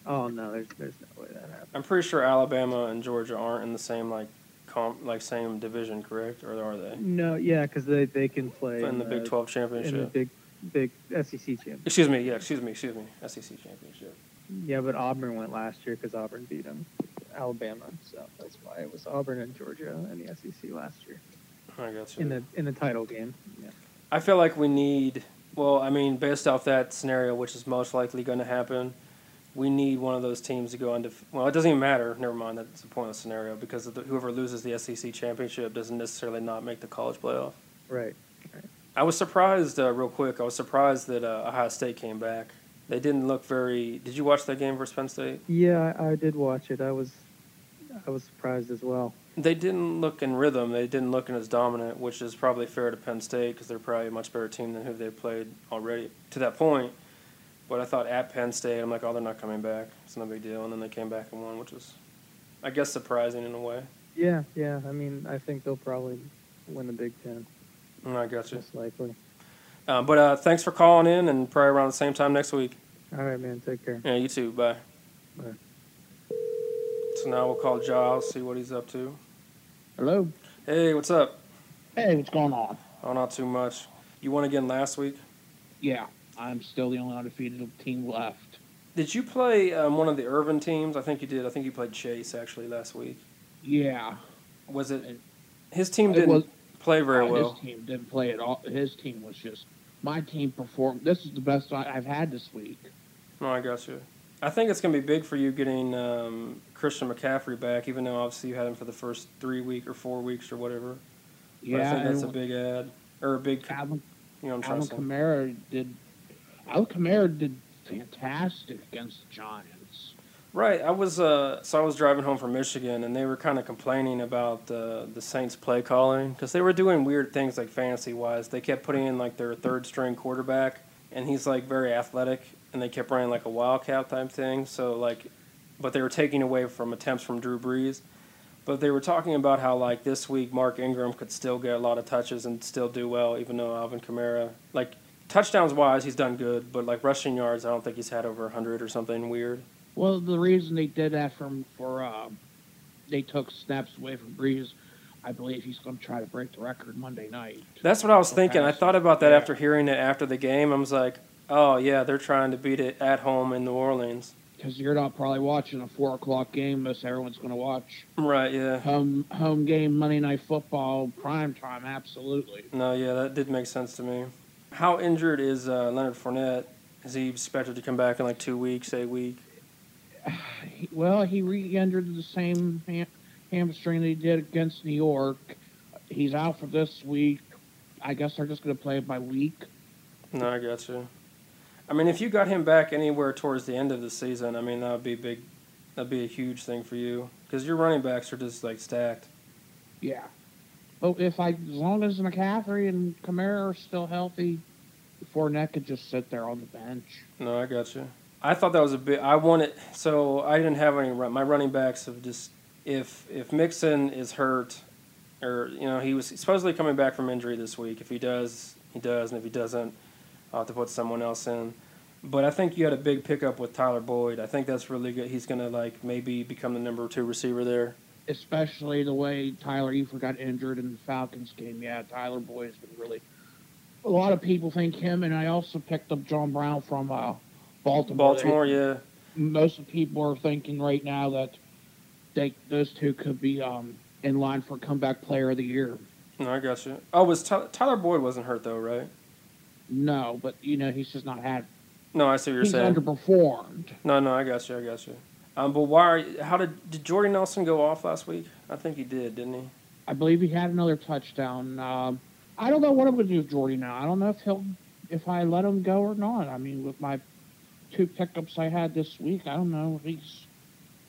Speaker 5: Oh no, there's there's no way that happens.
Speaker 1: I'm pretty sure Alabama and Georgia aren't in the same like comp like same division, correct? Or are they?
Speaker 5: No, yeah, because they they can play
Speaker 1: In the Big 12
Speaker 5: in the
Speaker 1: championship.
Speaker 5: big big SEC championship.
Speaker 1: Excuse me, yeah, excuse me, excuse me. SEC championship.
Speaker 5: Yeah, but Auburn went last year because Auburn beat them, Alabama. So that's why it was Auburn and Georgia in the SEC last year
Speaker 1: I got you.
Speaker 5: in the in the title game. Yeah.
Speaker 1: I feel like we need. Well, I mean, based off that scenario, which is most likely going to happen, we need one of those teams to go undef. Well, it doesn't even matter. Never mind. That's a pointless scenario because the, whoever loses the SEC championship doesn't necessarily not make the college playoff.
Speaker 5: Right.
Speaker 1: I was surprised, uh, real quick. I was surprised that uh, Ohio State came back. They didn't look very. Did you watch that game versus Penn State?
Speaker 5: Yeah, I, I did watch it. I was I was surprised as well.
Speaker 1: They didn't look in rhythm. They didn't look in as dominant, which is probably fair to Penn State because they're probably a much better team than who they played already to that point. But I thought at Penn State, I'm like, oh, they're not coming back. It's no big deal. And then they came back and won, which was, I guess, surprising in a way.
Speaker 5: Yeah, yeah. I mean, I think they'll probably win the Big Ten,
Speaker 1: Mm, I got you.
Speaker 5: most likely.
Speaker 1: Uh, but uh, thanks for calling in, and probably around the same time next week.
Speaker 5: All right, man. Take care.
Speaker 1: Yeah, you too. Bye.
Speaker 5: Bye.
Speaker 1: So now we'll call Giles, see what he's up to.
Speaker 6: Hello.
Speaker 1: Hey, what's up?
Speaker 6: Hey, what's going on?
Speaker 1: Oh, not too much. You won again last week.
Speaker 6: Yeah, I'm still the only undefeated team left.
Speaker 1: Did you play um, one of the Irvin teams? I think you did. I think you played Chase actually last week.
Speaker 6: Yeah,
Speaker 1: Was it? His team didn't
Speaker 6: was-
Speaker 1: play very well.
Speaker 6: His team didn't play at all. His team was just my team performed. This is the best I've had this week.
Speaker 1: No, I got you. I think it's going to be big for you getting um, Christian McCaffrey back, even though obviously you had him for the first three week or four weeks or whatever. But
Speaker 6: Yeah,
Speaker 1: I think that's a big ad or a big.
Speaker 6: Alvin,
Speaker 1: You know, what I'm trying
Speaker 6: Alvin
Speaker 1: to say.
Speaker 6: Kamara did. Alvin Kamara did fantastic against the Giants.
Speaker 1: Right. I was uh, so I was driving home from Michigan, and they were kind of complaining about uh, the Saints' play calling because they were doing weird things like fantasy wise. They kept putting in like their third string quarterback, and he's like very athletic, and they kept running like a wildcat type thing. So like, but they were taking away from attempts from Drew Brees. But they were talking about how like this week Mark Ingram could still get a lot of touches and still do well, even though Alvin Kamara like touchdowns wise he's done good, but like rushing yards I don't think he's had over hundred or something weird.
Speaker 6: Well, the reason they did that from for uh, they took snaps away from Brees, I believe he's going to try to break the record Monday night.
Speaker 1: That's what I was thinking. I thought about that
Speaker 6: Yeah.
Speaker 1: after hearing it after the game. I was like, oh yeah, they're trying to beat it at home in New Orleans.
Speaker 6: Because you're not probably watching a four o'clock game. Most everyone's going to watch
Speaker 1: Right. Yeah.
Speaker 6: home home game Monday night football prime time. Absolutely.
Speaker 1: No. Yeah, that did make sense to me. How injured is uh, Leonard Fournette? Is he expected to come back in like two weeks, a week?
Speaker 6: Well, he re-injured the same ham- hamstring that he did against New York. He's out for this week. I guess they're just going to play it by week.
Speaker 1: No, I got you. I mean, if you got him back anywhere towards the end of the season, I mean, that would be big. That'd be a huge thing for you because your running backs are just like stacked.
Speaker 6: Yeah. But if I, as long as McCaffrey and Kamara are still healthy, Fournette could just sit there on the bench.
Speaker 1: No, I got you. I thought that was a bit. I wanted so I didn't have any. run- My running backs have just if if Mixon is hurt, or you know he was supposedly coming back from injury this week. If he does, he does, and if he doesn't, I'll have to put someone else in. But I think you had a big pickup with Tyler Boyd. I think that's really good. He's gonna like maybe become the number two receiver there.
Speaker 6: Especially the way Tyler Eifert got injured in the Falcons game. Yeah, Tyler Boyd's been really. A lot of people think him, and I also picked up John Brown from uh, Baltimore.
Speaker 1: Baltimore, yeah.
Speaker 6: most of the people are thinking right now that they those two could be um, in line for comeback player of the year.
Speaker 1: No, I got you. Oh, was Ty- Tyler Boyd wasn't hurt though, right?
Speaker 6: No, but you know he's just not had.
Speaker 1: No, I see what you're
Speaker 6: he's
Speaker 1: saying.
Speaker 6: underperformed.
Speaker 1: No, no, I got you. I got you. Um, but why? Are how did did Jordy Nelson go off last week? I think he did, didn't he?
Speaker 6: I believe he had another touchdown. Um, I don't know what I'm going to do with Jordy now. I don't know if he'll if I let him go or not. I mean, with my two pickups I had this week, I don't know. He's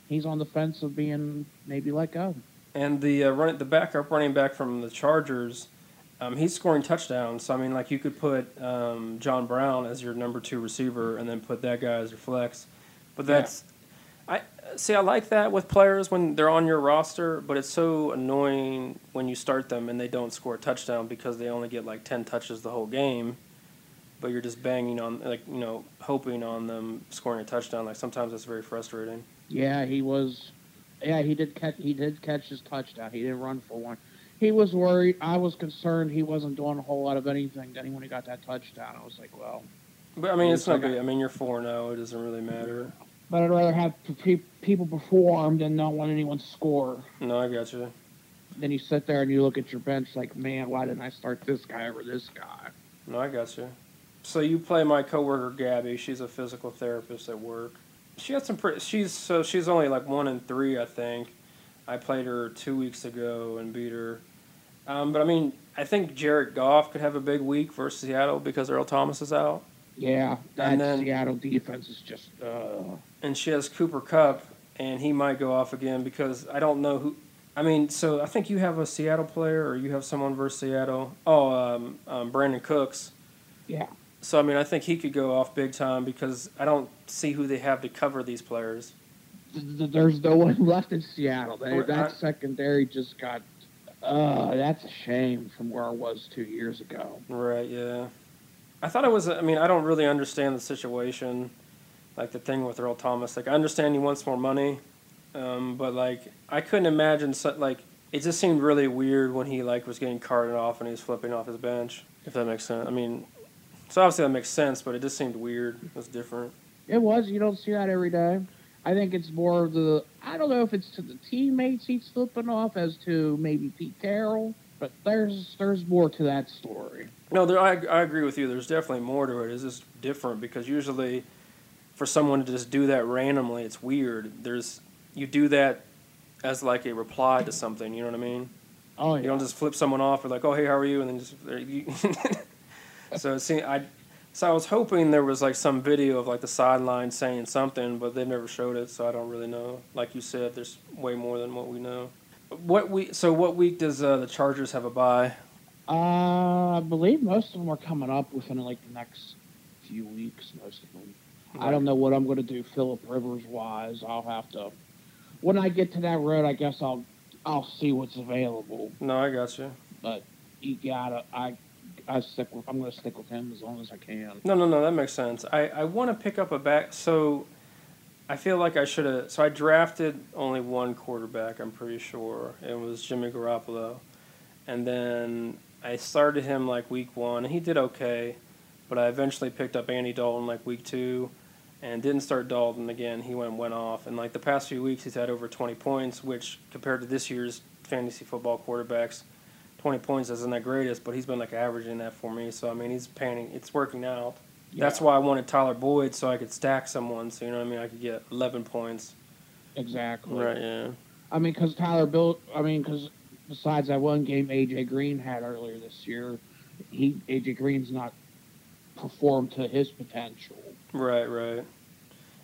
Speaker 6: he's on the fence of being maybe let go.
Speaker 1: And the uh, run, the backup running back from the Chargers, um, he's scoring touchdowns. So I mean, like you could put um, John Brown as your number two receiver, and then put that guy as your flex. But that's, I see. I like that with players when they're on your roster, but it's so annoying when you start them and they don't score a touchdown because they only get like ten touches the whole game. But you're just banging on, like you know, hoping on them scoring a touchdown. Like sometimes that's very frustrating.
Speaker 6: Yeah, he was. Yeah, he did catch. He did catch his touchdown. He didn't run for one. He was worried. I was concerned he wasn't doing a whole lot of anything. Then when he got that touchdown, I was like, well.
Speaker 1: But I mean, it's not big. I mean, you're four zero. Oh. It doesn't really matter.
Speaker 6: But I'd rather have pe- people perform than not want anyone to score.
Speaker 1: No, I got you.
Speaker 6: Then you sit there and you look at your bench like, man, why didn't I start this guy over this guy?
Speaker 1: No, I got you. So you play my coworker Gabby. She's a physical therapist at work. She had some pretty. She's so she's only like one in three, I think. I played her two weeks ago and beat her. Um, but I mean, I think Jared Goff could have a big week versus Seattle because Earl Thomas is out,
Speaker 6: Yeah, that
Speaker 1: And then-
Speaker 6: Seattle defense is just. Uh,
Speaker 1: and she has Cooper Kupp, and he might go off again because I don't know who. I mean, so I think you have a Seattle player or you have someone versus Seattle. Oh, um, um, Brandin Cooks.
Speaker 6: yeah.
Speaker 1: So I mean, I think he could go off big time because I don't see who they have to cover these players.
Speaker 6: Th- th- There's no one left in Seattle. They, that
Speaker 1: I-
Speaker 6: secondary just got. Uh, that's a shame from where I was two years ago.
Speaker 1: Right? Yeah. I thought it was. I mean, I don't really understand the situation, like the thing with Earl Thomas. Like, I understand he wants more money, um, but like, I couldn't imagine. So, like, it just seemed really weird when he like was getting carted off and he was flipping off his bench. If that makes sense. I mean, so obviously that makes sense, but it just seemed weird. It was different.
Speaker 6: It was. You don't see that every day. I think it's more of the. I don't know if it's to the teammates he's flipping off as to maybe Pete Carroll, but there's there's more to that story.
Speaker 1: No, there, I, I agree with you. There's definitely more to it. It's just different because usually, for someone to just do that randomly, it's weird. There's you do that as like a reply to something. You know what I mean?
Speaker 6: Oh yeah.
Speaker 1: You don't just flip someone off or like, oh hey, how are you? And then just you, so it seemed, I so I was hoping there was like some video of like the sideline saying something, but they never showed it, so I don't really know. Like you said, there's way more than what we know. What we so what week does uh, the Chargers have a bye?
Speaker 6: Uh, I believe most of them are coming up within like the next few weeks. Most of them. I don't know what I'm going to do Philip Rivers wise. I'll have to. When I get to that road, I guess I'll I'll see what's available.
Speaker 1: No, I got you.
Speaker 6: But you gotta. I I stick with. I'm going to stick with him as long as I can.
Speaker 1: No, no, no, that makes sense. I, I want to pick up a back. So I feel like I should have. So I drafted only one quarterback, I'm pretty sure. It was Jimmy Garoppolo. And then I started him like week one, and he did okay. But I eventually picked up Andy Dalton like week two and didn't start Dalton again. He went went off. And like the past few weeks, he's had over 20 points, which compared to this year's fantasy football quarterbacks, 20 points isn't that greatest, but he's been like averaging that for me. So I mean, he's panning. It's working out.
Speaker 6: Yeah.
Speaker 1: That's why I wanted Tyler Boyd so I could stack someone. So you know what I mean. I could get 11 points.
Speaker 6: Exactly.
Speaker 1: Right. Yeah.
Speaker 6: I mean, because Tyler built. I mean, because besides that one game AJ Green had earlier this year, he AJ Green's not performed to his potential.
Speaker 1: Right. Right.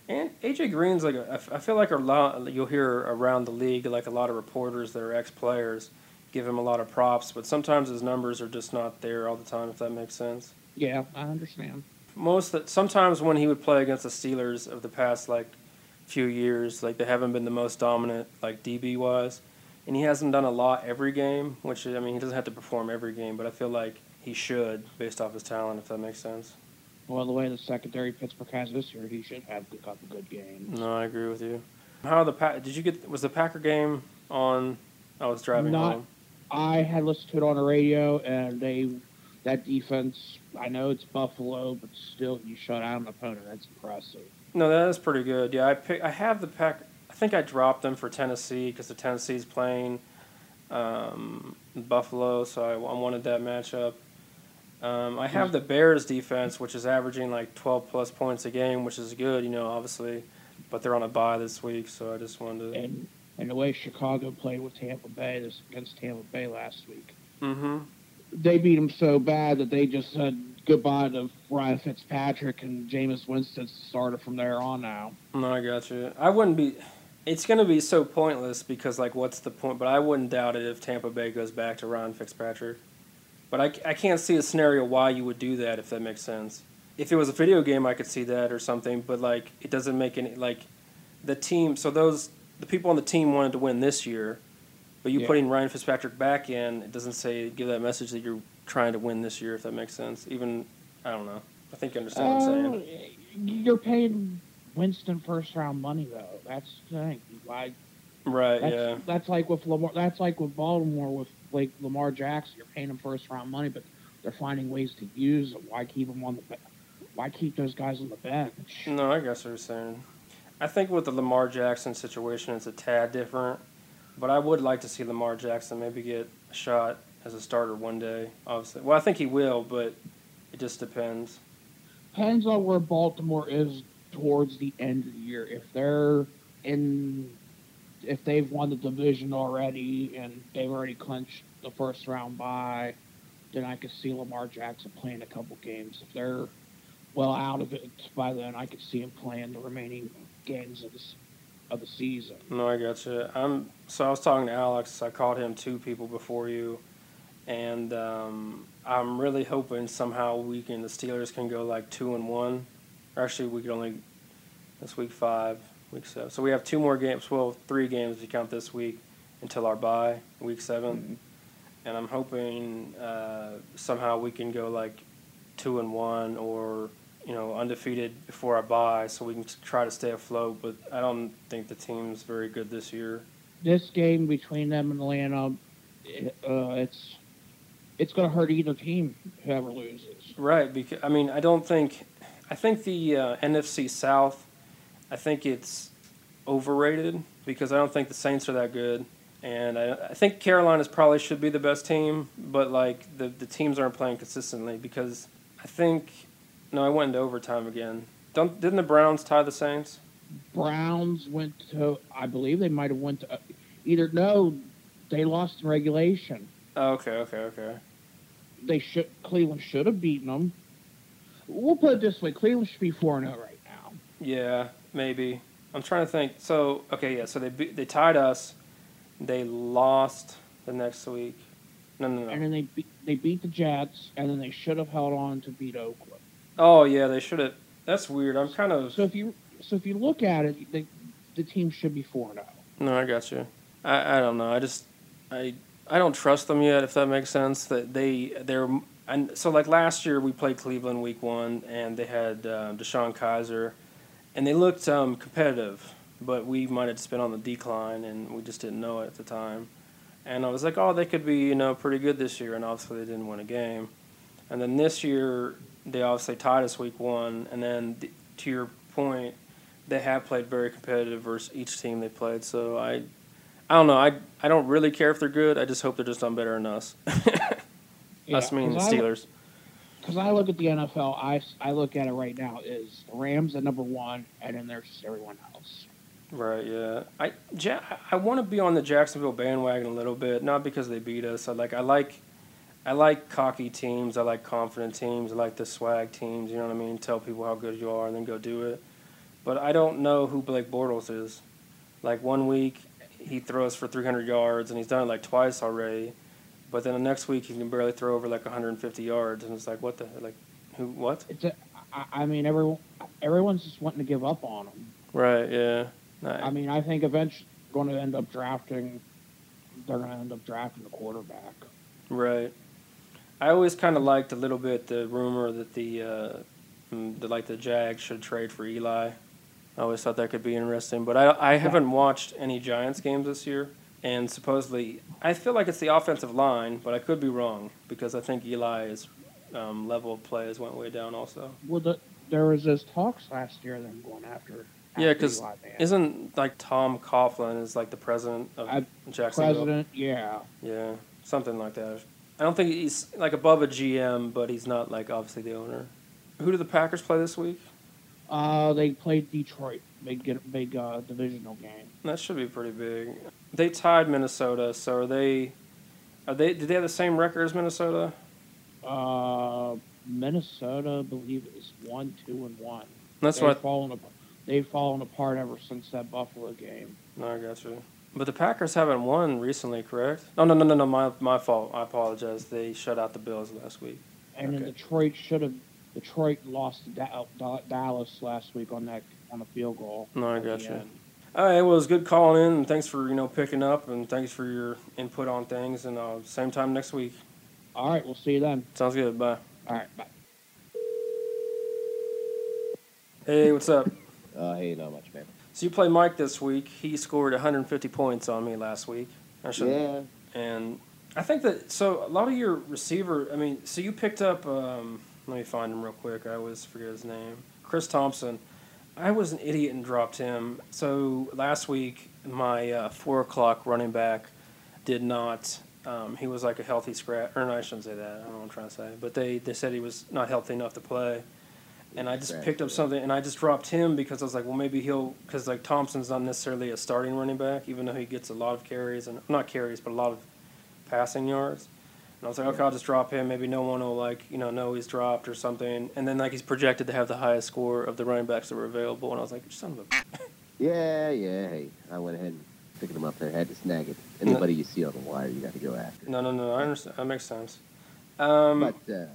Speaker 1: And AJ Green's like a, I feel like a lot you'll hear around the league like a lot of reporters that are ex players give him a lot of props, but sometimes his numbers are just not there all the time. If that makes sense.
Speaker 6: Yeah, I understand.
Speaker 1: most that sometimes when he would play against the Steelers of the past like few years, like they haven't been the most dominant like DB wise, and he hasn't done a lot every game. Which I mean, he doesn't have to perform every game, but I feel like he should based off his talent, if that makes sense.
Speaker 6: Well, the way the secondary Pittsburgh has this year, he should have a couple good games.
Speaker 1: No, I agree with you. How the Pack? Did you get? Was the Packer game on? I was driving
Speaker 6: Not-
Speaker 1: home.
Speaker 6: I had listened to it on the radio, and they that defense. I know it's Buffalo, but still, you shut out an opponent. That's impressive.
Speaker 1: No, that is pretty good. Yeah, I pick. I have the Pack. I think I dropped them for Tennessee because the Tennessee's playing um, Buffalo, so I, I wanted that matchup. Um, I have the Bears defense, which is averaging like 12 plus points a game, which is good, you know, obviously, but they're on a bye this week, so I just wanted to.
Speaker 6: And and the way Chicago played with Tampa Bay this against Tampa Bay last week,
Speaker 1: Mm-hmm.
Speaker 6: they beat them so bad that they just said goodbye to Ryan Fitzpatrick and Jameis Winston started from there on now.
Speaker 1: No, I got you. I wouldn't be. It's going to be so pointless because, like, what's the point? But I wouldn't doubt it if Tampa Bay goes back to Ryan Fitzpatrick. But I, I can't see a scenario why you would do that if that makes sense. If it was a video game, I could see that or something. But like, it doesn't make any like the team. So those the people on the team wanted to win this year, but you
Speaker 6: Yeah.
Speaker 1: putting Ryan Fitzpatrick back in, it doesn't say give that message that you're trying to win this year. If that makes sense. Even I don't know. I think you understand what I'm saying.
Speaker 6: Uh, you're paying Winston first round money though. That's the thing. Why
Speaker 1: Right?
Speaker 6: That's,
Speaker 1: yeah.
Speaker 6: that's like with Lamar. That's like with Baltimore with like Lamar Jackson. You're paying him first round money, but they're finding ways to use them. Why keep them on the? Why keep those guys on the bench?
Speaker 1: No, I guess what you're saying. I think with the Lamar Jackson situation, it's a tad different. But I would like to see Lamar Jackson maybe get a shot as a starter one day. Obviously, well, I think he will, but it just depends.
Speaker 6: Depends on where Baltimore is towards the end of the year. If they're in, if they've won the division already and they've already clinched the first round bye, then I could see Lamar Jackson playing a couple games. If they're well out of it by then, I could see him playing the remaining games of the of the season.
Speaker 1: No, I got you. I'm so I was talking to Alex. I called him two people before you, and um, I'm really hoping somehow we can the Steelers can go like two and one. Or actually, we could only this week five, week seven. So we have two more games. Well, three games if you count this week until our bye, week 7 And I'm hoping uh, somehow we can go like two and one or you know undefeated before our bye, so we can try to stay afloat. But I don't think the team's very good this year.
Speaker 6: this game between them and Atlanta, uh, it's it's going to hurt either team whoever loses.
Speaker 1: Right, because I mean, I don't think, I think the uh, NFC South, I think it's overrated because I don't think the Saints are that good, and I, I think Carolina's probably should be the best team, but like the the teams aren't playing consistently because I think, no, I went into overtime again. Don't didn't the Browns tie the Saints?
Speaker 6: Browns went to, I believe they might have went to, either no, they lost in regulation.
Speaker 1: Oh, okay, okay, okay.
Speaker 6: They should Cleveland should have beaten them. We'll put it this way: Cleveland should be four zero oh right now.
Speaker 1: Yeah, maybe. I'm trying to think. So okay, yeah. So they be- they tied us. They lost the next week. No, no, no.
Speaker 6: And then they beat, they beat the Jets, and then they should have held on to beat Oakland.
Speaker 1: Oh yeah, they should have. That's weird. I'm kind of.
Speaker 6: So if you so if you look at it, the the team should be four zero.
Speaker 1: No, I got you. I, I don't know. I just I I don't trust them yet. If that makes sense, that they they're and so like last year we played Cleveland week one and they had uh, DeShone Kizer, and they looked um, competitive, but we might have just been on the decline and we just didn't know it at the time. And I was like, oh, they could be you know pretty good this year, and obviously they didn't win a game. And then this year they obviously tied us week one, and then th- to your point, they have played very competitive versus each team they played. So I, I don't know. I I don't really care if they're good. I just hope they're just done better than us. us meaning the Steelers.
Speaker 6: Because I look at the NFL, I, I look at it right now is Rams at number one, and then there's just everyone else.
Speaker 1: Right. Yeah. I ja- I want to be on the Jacksonville bandwagon a little bit, not because they beat us. I like I like. I like cocky teams. I like confident teams. I like the swag teams. You know what I mean? Tell people how good you are and then go do it. But I don't know who Blake Bortles is. Like one week he throws for 300 yards and he's done it like twice already. But then the next week he can barely throw over like 150 yards and it's like what the like who what?
Speaker 6: It's a, I, mean, everyone everyone's just wanting to give up on him.
Speaker 1: Right. Yeah.
Speaker 6: I mean, I think eventually going to end up drafting. They're going to end up drafting the quarterback.
Speaker 1: Right. I always kind of liked a little bit the rumor that the, uh, mm, the like the Jags should trade for Eli. I always thought that could be interesting, but I I haven't watched any Giants games this year, and supposedly I feel like it's the offensive line, but I could be wrong because I think Eli's um, level of play has went way down also.
Speaker 6: Well, the, there was those talks last year them going after.
Speaker 1: Yeah,
Speaker 6: because
Speaker 1: Isn't like Tom Coughlin is like the president of
Speaker 6: I-
Speaker 1: Jacksonville?
Speaker 6: president? Yeah,
Speaker 1: Yeah, something like that. I don't think he's like above a GM, but he's not like obviously the owner. Who do the Packers play this week?
Speaker 6: uh, they played Detroit. Big get big uh, divisional game.
Speaker 1: That should be pretty big. They tied Minnesota, so are they? Are they? Did they have the same record as Minnesota?
Speaker 6: Uh, Minnesota, I believe, is one, two, and one.
Speaker 1: That's
Speaker 6: they've
Speaker 1: what.
Speaker 6: fallen apart. They've fallen apart ever since that Buffalo game.
Speaker 1: No, I got you. But the Packers haven't won recently, correct? No, no, no, no, no. My my fault. I apologize. They shut out the Bills last week.
Speaker 6: And then Detroit should have. Detroit lost to Da- Da- Dallas last week on that on a field goal.
Speaker 1: No, I
Speaker 6: at the
Speaker 1: got you. All right. Well, it was good calling in, and thanks for you know picking up, and thanks for your input on things. And uh, same time next week.
Speaker 6: All right, we'll see you then.
Speaker 1: Sounds good. Bye.
Speaker 6: All right, bye.
Speaker 1: Hey, what's up?
Speaker 4: Uh, hey, not much, man.
Speaker 1: So you play Mike this week. He scored 150 points on me last week. I should,
Speaker 4: Yeah,
Speaker 1: And I think that so a lot of your receiver. I mean, so you picked up. Um, let me find him real quick. I always forget his name. Chris Thompson. I was an idiot and dropped him. So last week, my uh, four o'clock running back did not. Um, he was like a healthy scratch, or no, I shouldn't say that. I don't know what I'm trying to say. But they, they said he was not healthy enough to play. And I just picked up something, and I just dropped him because I was like, well, maybe he'll, because like Thompson's not necessarily a starting running back, even though he gets a lot of carries and not carries, but a lot of passing yards. And I was like, okay, I'll just drop him. Maybe no one will like, you know, know he's dropped or something. And then like he's projected to have the highest score of the running backs that were available, and I was like, son of a.
Speaker 4: yeah, yeah. Hey, I went ahead and picked him up there. Had to snag it. Anybody you see on the wire, you got to go after.
Speaker 1: No, no, no. I understand. That makes sense. Um,
Speaker 4: But, uh,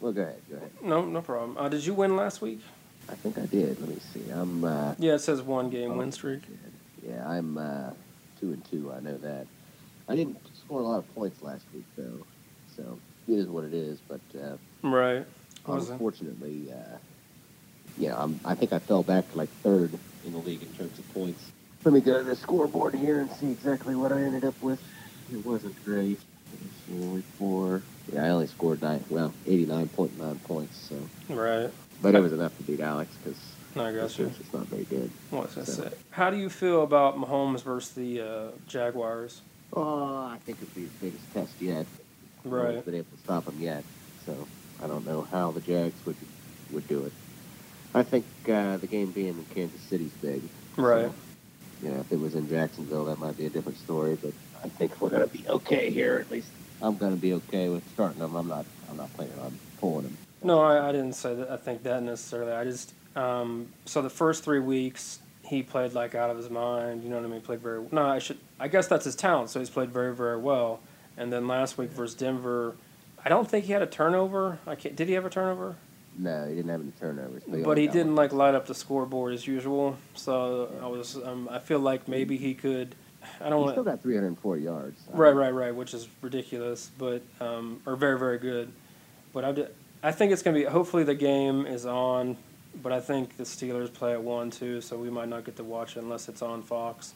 Speaker 4: well, go ahead. Go ahead.
Speaker 1: no, no problem. Uh, did you win last week?
Speaker 4: I think I did. Let me see. I'm. Uh,
Speaker 1: Yeah, it says one game
Speaker 4: Oh.
Speaker 1: win streak.
Speaker 4: yeah, I'm uh, two and two. I know that. I didn't score a lot of points last week though, so it is what it is. But uh,
Speaker 1: Right. What was it?
Speaker 4: unfortunately, uh, you know, I'm, I think I fell back to like third in the league in terms of points. Let me go to the scoreboard here and see exactly what I ended up with. It wasn't great. It was only four. Yeah, I only scored nine. Well, eighty-nine point nine points. So,
Speaker 1: Right.
Speaker 4: but it was enough to beat Alex because
Speaker 1: No, I got you.
Speaker 4: it's not very good.
Speaker 1: What was I
Speaker 4: So-
Speaker 1: say? How do you feel about Mahomes versus the uh, Jaguars?
Speaker 4: Oh, I think it'd be his biggest test yet.
Speaker 1: Right.
Speaker 4: been able to stop him yet. So I don't know how the Jags would would do it. I think uh, the game being in Kansas City's big.
Speaker 1: Right.
Speaker 4: So, you know, if it was in Jacksonville, that might be a different story. But I think we're gonna be okay here. At least I'm gonna be okay with starting them. I'm not. I'm not planning on pulling them.
Speaker 1: No, I, I didn't say that. I think that necessarily. I just um, so the first three weeks he played like out of his mind. You know what I mean? Played very. No, I should. I guess that's his talent. So he's played very very well. And then last week versus Denver, I don't think he had a turnover. I can't. Did he have a turnover?
Speaker 4: No, he didn't have any turnovers.
Speaker 1: But
Speaker 4: only
Speaker 1: he didn't
Speaker 4: one.
Speaker 1: like light up the scoreboard as usual. So I was. Um, I feel like maybe he could. I don't
Speaker 4: He still got 304 yards.
Speaker 1: Right, right, right, which is ridiculous, but um, or very, very good. But I. I think it's gonna be. Hopefully, the game is on, but I think the Steelers play at one too, so we might not get to watch it unless it's on Fox.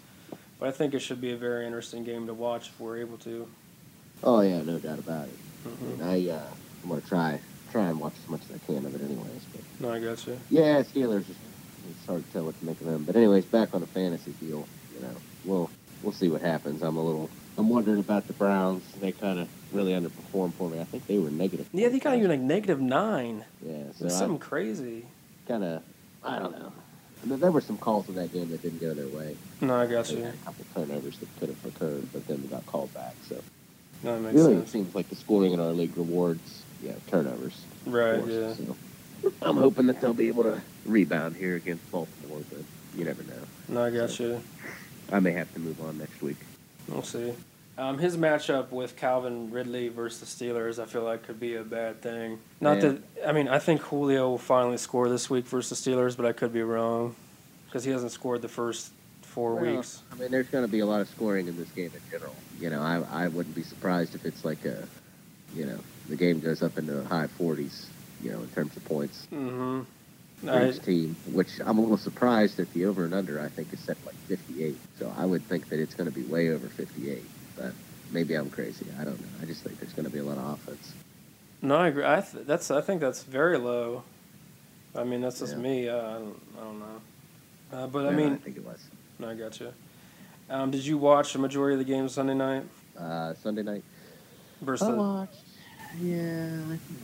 Speaker 1: But I think it should be a very interesting game to watch if we're able to.
Speaker 4: Oh yeah, no doubt about it.
Speaker 1: Mhm.
Speaker 4: I uh, I'm gonna try try and watch as much as I can of it, anyways. But
Speaker 1: No, I got you.
Speaker 4: yeah, Steelers. It's hard to tell what to make of them. But anyways, back on the fantasy deal. You know, we'll we'll see what happens. I'm a little. I'm wondering about the Browns. They kind of really underperformed for me. I think they were negative.
Speaker 1: Yeah, they got even like negative nine.
Speaker 4: Yeah, so
Speaker 1: was
Speaker 4: I
Speaker 1: something crazy.
Speaker 4: Kind of. I don't know. There- There were some calls in that game that didn't go their way.
Speaker 1: No, I got
Speaker 4: They
Speaker 1: you.
Speaker 4: had a couple turnovers that could have occurred, but then we got called back. So
Speaker 1: No, that makes
Speaker 4: really, it seems like the scoring in our league rewards, yeah, turnovers.
Speaker 1: Right.
Speaker 4: course.
Speaker 1: Yeah.
Speaker 4: So I'm hoping that they'll be able to rebound here against Baltimore, but you never know.
Speaker 1: No, I got you.
Speaker 4: I may have to move on next week.
Speaker 1: We'll see. Um, his matchup with Calvin Ridley versus the Steelers, I feel like could be a bad thing. Not
Speaker 4: Yeah.
Speaker 1: that I mean, I think Julio will finally score this week versus the Steelers, but I could be wrong because he hasn't scored the first four
Speaker 4: Well,
Speaker 1: weeks.
Speaker 4: I mean, there's going to be a lot of scoring in this game in general. You know, I I wouldn't be surprised if it's like a, you know, the game goes up into the high 40s. You know, in terms of points
Speaker 1: Mm-hmm.
Speaker 4: for each team. Which I'm a little surprised that the over and under I think is set like 58. So I would think that it's going to be way over 58. But maybe I'm crazy. I don't know. I just think there's going to be a lot of offense.
Speaker 1: no, I agree. I th- that's I think that's very low. I mean, that's just
Speaker 4: Yeah.
Speaker 1: me. Uh, I don't, I don't know. Uh, but I
Speaker 4: Yeah, I think it was
Speaker 1: no, I got you. Um, did you watch the majority of the game Sunday night
Speaker 4: uh, Sunday night.
Speaker 1: versus?
Speaker 4: I watched. Yeah,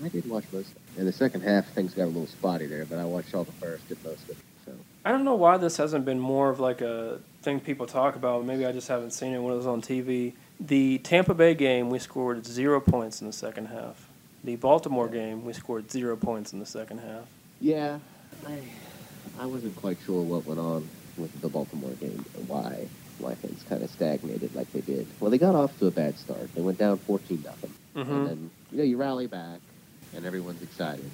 Speaker 4: I, I did watch most. In the second half, things got a little spotty there, but I watched all the first, did most of it. So
Speaker 1: I don't know why this hasn't been more of like a thing people talk about. Maybe I just haven't seen it when it was on TV. The Tampa Bay game, we scored zero points in the second half. The Baltimore game, we scored zero points in the second half.
Speaker 4: yeah, I I wasn't quite sure what went on with the Baltimore game and why why things kind of stagnated like they did. Well, they got off to a bad start. They went down fourteen nothing,
Speaker 1: Mm-hmm.
Speaker 4: and then you know you rally back, and everyone's excited.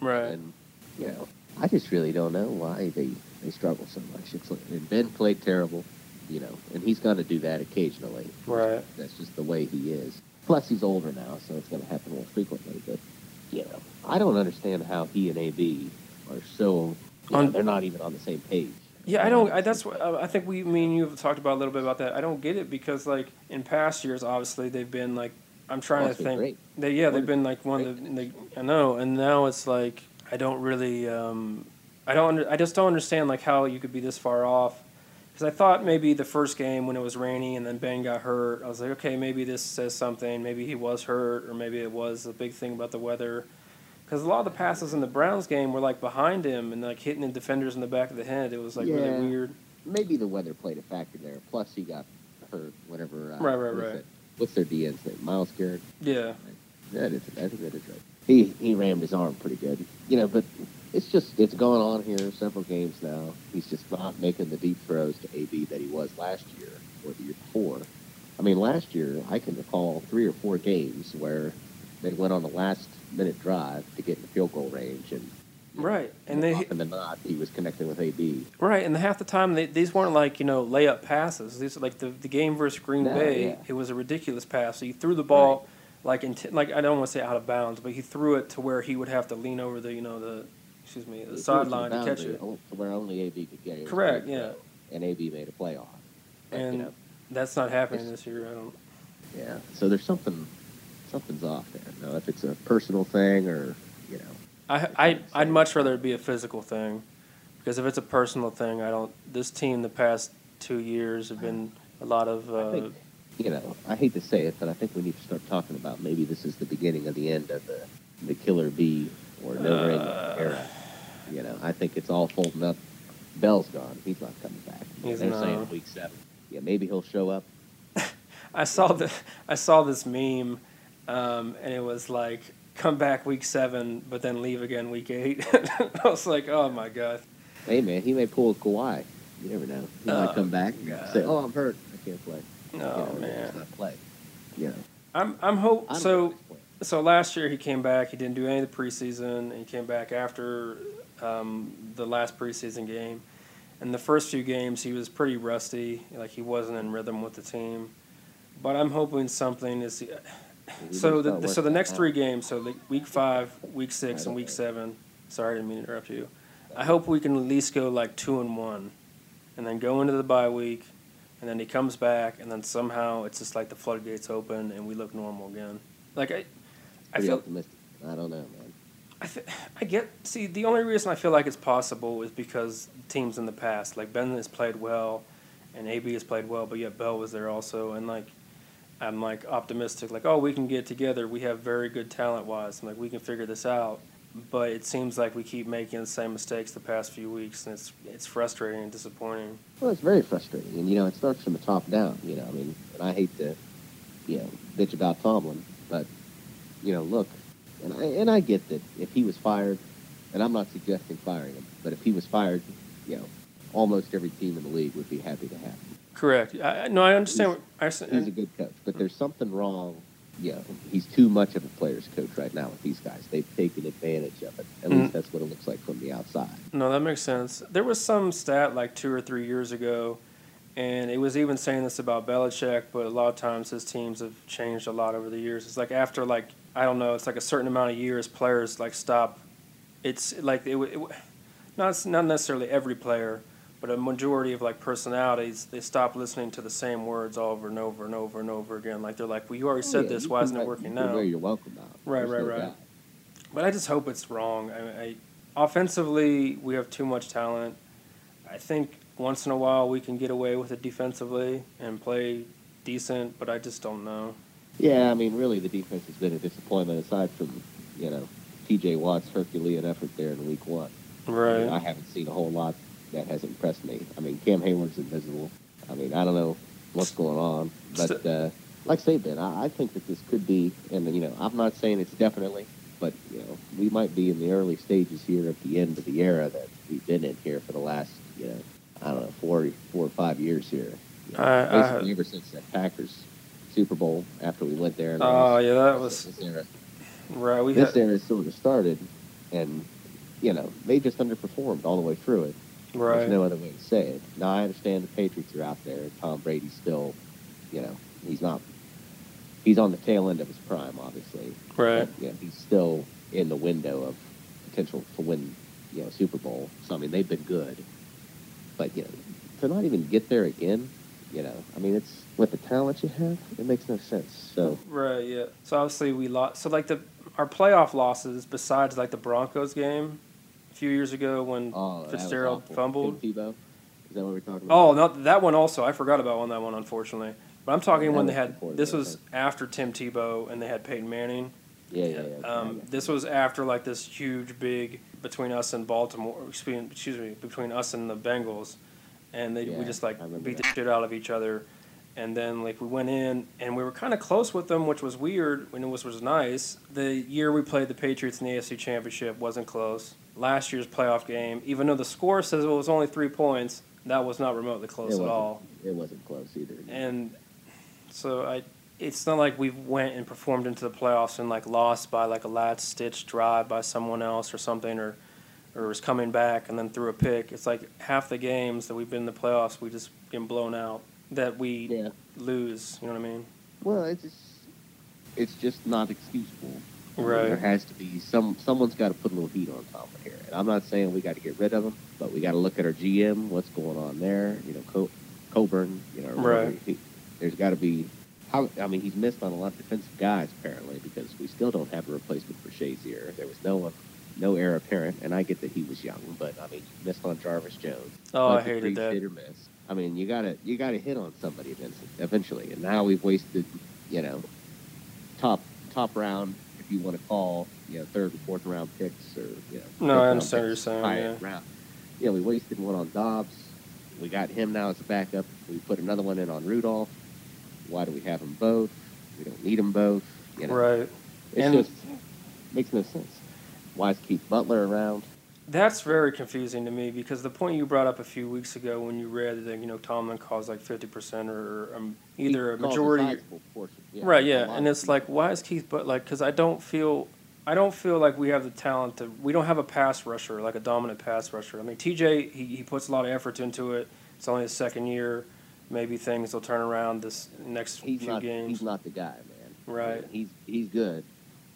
Speaker 1: Right.
Speaker 4: And you know, I just really don't know why they they struggle so much. It's like, Ben played terrible, you know, and he's going to do that occasionally.
Speaker 1: Right.
Speaker 4: That's just the way he is. Plus, he's older now, so it's going to happen more frequently. But you know, I don't understand how he and AB are so. You know,
Speaker 1: On-
Speaker 4: they're not even on the same page.
Speaker 1: Yeah, I don't. I, that's what I think we, me and you have talked about a little bit about that. I don't get it because like in past years, obviously they've been like I'm trying
Speaker 4: Plus,
Speaker 1: to think.
Speaker 4: great.
Speaker 1: They yeah, they've been like one of the. They, I know, and now it's like I don't really. Um, I don't. Under, I just don't understand like how you could be this far off. Because I thought maybe the first game when it was rainy and then Ben got hurt, I was like, okay, maybe this says something. Maybe he was hurt, or maybe it was a big thing about the weather. Because a lot of the passes in the Browns game were like behind him and like hitting the defenders in the back of the head. It was like
Speaker 4: Yeah.
Speaker 1: really weird.
Speaker 4: Maybe the weather played a factor there. Plus, he got hurt Whatever. Uh,
Speaker 1: Right, right,
Speaker 4: what
Speaker 1: right.
Speaker 4: it? What's their DN's name? Myles Garrett.
Speaker 1: Yeah.
Speaker 4: That is, I think that is right. He he rammed his arm pretty good, you know. But it's just it's going on here several games now. He's just not making the deep throws to AB that he was last year or the year before. I mean, last year I can recall three or four games where they went on the last minute drive to get in the field goal range, and
Speaker 1: Right. And they
Speaker 4: often than not he was connecting with AB.
Speaker 1: right, and half the time they, these weren't like, you know, layup passes. These like the, the game versus Green
Speaker 4: No,
Speaker 1: Bay,
Speaker 4: yeah.
Speaker 1: it was a ridiculous pass. So he threw the ball like in like I don't want to say out of bounds, but he threw it to where he would have to lean over the, you know, the excuse me, the
Speaker 4: He threw it to
Speaker 1: sideline to catch it.
Speaker 4: where only AB could get it.
Speaker 1: Correct, yeah.
Speaker 4: throw. and AB made a playoff. But,
Speaker 1: And
Speaker 4: you know,
Speaker 1: that's not happening this year. I don't.
Speaker 4: yeah. So there's something, something's off there. Now, if it's a personal thing or you know,
Speaker 1: I I I'd much rather it be a physical thing, because if it's a personal thing, I don't. This team the past two years have been a lot of.
Speaker 4: I
Speaker 1: Uh,
Speaker 4: think, you know, I hate to say it, but I think we need to start talking about maybe this is the beginning of the end of the the Killer B or No Ring
Speaker 1: Uh.
Speaker 4: era. You know, I think it's all folding up. Bell's gone. He's not coming back.
Speaker 1: He's
Speaker 4: They're
Speaker 1: not.
Speaker 4: saying week seven. Yeah, maybe he'll show up.
Speaker 1: I saw the I saw this meme, um, and it was like come back week seven, but then leave again week eight. I was like, oh my god.
Speaker 4: Hey man, he may pull a Kawhi. You never know. He
Speaker 1: Oh,
Speaker 4: might come back and
Speaker 1: God.
Speaker 4: say, "Oh, I'm hurt. I can't play."
Speaker 1: No
Speaker 4: you know,
Speaker 1: Oh, man.
Speaker 4: Just not play. You know.
Speaker 1: I'm I'm hope
Speaker 4: I don't know
Speaker 1: so. So last year he came back. He didn't do any of the preseason. And He came back after um, the last preseason game. And the first few games he was pretty rusty. Like he wasn't in rhythm with the team. But I'm hoping something is. So the so the next three games. So the week five, week six, and week seven. Sorry, I didn't mean to interrupt you. I hope we can at least go like two and one, and then go into the bye week, and then he comes back, and then somehow it's just like the floodgates open and we look normal again. Like I, I
Speaker 4: Pretty
Speaker 1: feel
Speaker 4: optimistic. I don't know, man.
Speaker 1: I, th- I get see the only reason I feel like it's possible is because teams in the past like Ben has played well, and AB has played well, but yet Bell was there also, and like I'm like optimistic, like oh we can get together, we have very good talent wise, like we can figure this out, but it seems like we keep making the same mistakes the past few weeks, and it's it's frustrating and disappointing.
Speaker 4: Well, it's very frustrating, and you know, it starts from the top down. You know, I mean, and I hate to, you know, bitch about Tomlin, but you know, look, and I and I get that if he was fired, and I'm not suggesting firing him, but if he was fired, you know, almost every team in the league would be happy to have him.
Speaker 1: Correct. I, no, I understand. what- I,
Speaker 4: He's a good coach, but there's something wrong. You know, he's too much of a player's coach right now with these guys. They've taken advantage of it. At
Speaker 1: Mhm.
Speaker 4: least that's what it looks like from the outside.
Speaker 1: No, that makes sense. There was some stat like two or three years ago, and it was even saying this about Belichick, but a lot of times his teams have changed a lot over the years. It's like after like I don't know, it's like a certain amount of years, players like stop. It's like it, it not not necessarily every player, but a majority of like personalities they stop listening to the same words over and over and over and over again. Like they're like, "Well, you already
Speaker 4: Oh,
Speaker 1: said
Speaker 4: yeah,
Speaker 1: this. Why isn't it working now?"
Speaker 4: wear your welcome out.
Speaker 1: Right,
Speaker 4: There's
Speaker 1: right,
Speaker 4: no
Speaker 1: right.
Speaker 4: doubt.
Speaker 1: But I just hope it's wrong. I, I, offensively, we have too much talent. I think once in a while we can get away with it defensively and play decent, but I just don't know.
Speaker 4: Yeah, I mean, really, the defense has been a disappointment aside from, you know, T.J. Watt's Herculean effort there in week one. I, mean, I haven't seen a whole lot that has impressed me. I mean, Cam Hayward's invisible. I mean, I don't know what's going on. But, uh, like I say, Ben, I, I think that this could be, and, you know, I'm not saying it's definitely, but, you know, we might be in the early stages here at the end of the era that we've been in here for the last, you know, I don't know, four, four or five years here. You know,
Speaker 1: I- I-
Speaker 4: basically, ever since that Packers Super Bowl after we went there.
Speaker 1: Oh, yeah, that was-
Speaker 4: This era,
Speaker 1: Right, we
Speaker 4: this
Speaker 1: had,
Speaker 4: era sort of started, and you know they just underperformed all the way through it.
Speaker 1: right.
Speaker 4: There's no other way to say it. Now I understand the Patriots are out there. Tom Brady's still, you know, he's not. He's on the tail end of his prime, obviously.
Speaker 1: Right.
Speaker 4: But, you know, he's still in the window of potential to win, you know, Super Bowl. So I mean, they've been good, but you know, to not even get there again, you know, I mean, it's with the talent you have, it makes no sense. So
Speaker 1: Right, yeah. So obviously we lost. So like the our playoff losses, besides like the Broncos game a few years ago when
Speaker 4: oh,
Speaker 1: Fitzgerald fumbled.
Speaker 4: Tim Tebow, is that what we're talking about?
Speaker 1: Oh, not that one. Also, I forgot about one that one. Unfortunately, but I'm talking
Speaker 4: Yeah,
Speaker 1: when they had. This was after Tim Tebow and they had Peyton Manning.
Speaker 4: yeah, yeah, yeah.
Speaker 1: Um, this was after like this huge big between us and Baltimore. Excuse me between us and the Bengals, and they we just like beat the shit out of each other. And then like we went in and we were kind of close with them, which was weird and it was was nice. The year we played the Patriots in the AFC Championship wasn't close. Last year's playoff game, even though the score says it was only three points, that was not remotely close at all.
Speaker 4: It wasn't close either.
Speaker 1: And so I, it's not like we went and performed into the playoffs and like lost by like a last stitch drive by someone else or something, or or was coming back and then threw a pick. It's like half the games that we've been in the playoffs, we just get blown out. That we
Speaker 4: yeah.
Speaker 1: lose. You know what I mean?
Speaker 4: Well, it's just, it's just not excusable.
Speaker 1: Right.
Speaker 4: there has to be some. Someone's got to put a little heat on Tomlin here. And I'm not saying we got to get rid of him, but we got to look at our GM. What's going on there? You know, Co- Colbert. You know.
Speaker 1: Right.
Speaker 4: He, there's got to be. How, I mean, he's missed on a lot of defensive guys apparently because we still don't have a replacement for Shazier. There was no one, no heir apparent, and I get that he was young, but I mean, he missed on Jarvis Jones.
Speaker 1: Oh, I hated that.
Speaker 4: Hit or miss. I mean, you gotta you gotta hit on somebody eventually- and now we've wasted, you know, top top round if you want to call, you know, third and fourth round picks or you know.
Speaker 1: No, I understand what you're saying, yeah.
Speaker 4: round. Yeah, we wasted one on Dobbs. We got him now as a backup. We put another one in on Rudolph. Why do we have them both? We don't need them both. You know,
Speaker 1: Right.
Speaker 4: it's
Speaker 1: And-
Speaker 4: just makes no sense. Why is Keith Butler around?
Speaker 1: That's very confusing to me because the point you brought up a few weeks ago when you read that you know Tomlin calls like fifty percent or um, either a majority,
Speaker 4: portion. Yeah,
Speaker 1: right? Yeah, and it's like why is Keith but like because I don't feel I don't feel like we have the talent to we don't have a pass rusher like a dominant pass rusher. I mean TJ he, he puts a lot of effort into it. It's only his second year. Maybe things will turn around this next
Speaker 4: he's
Speaker 1: few
Speaker 4: not
Speaker 1: games.
Speaker 4: he's not the guy, man.
Speaker 1: Right.
Speaker 4: He's he's good.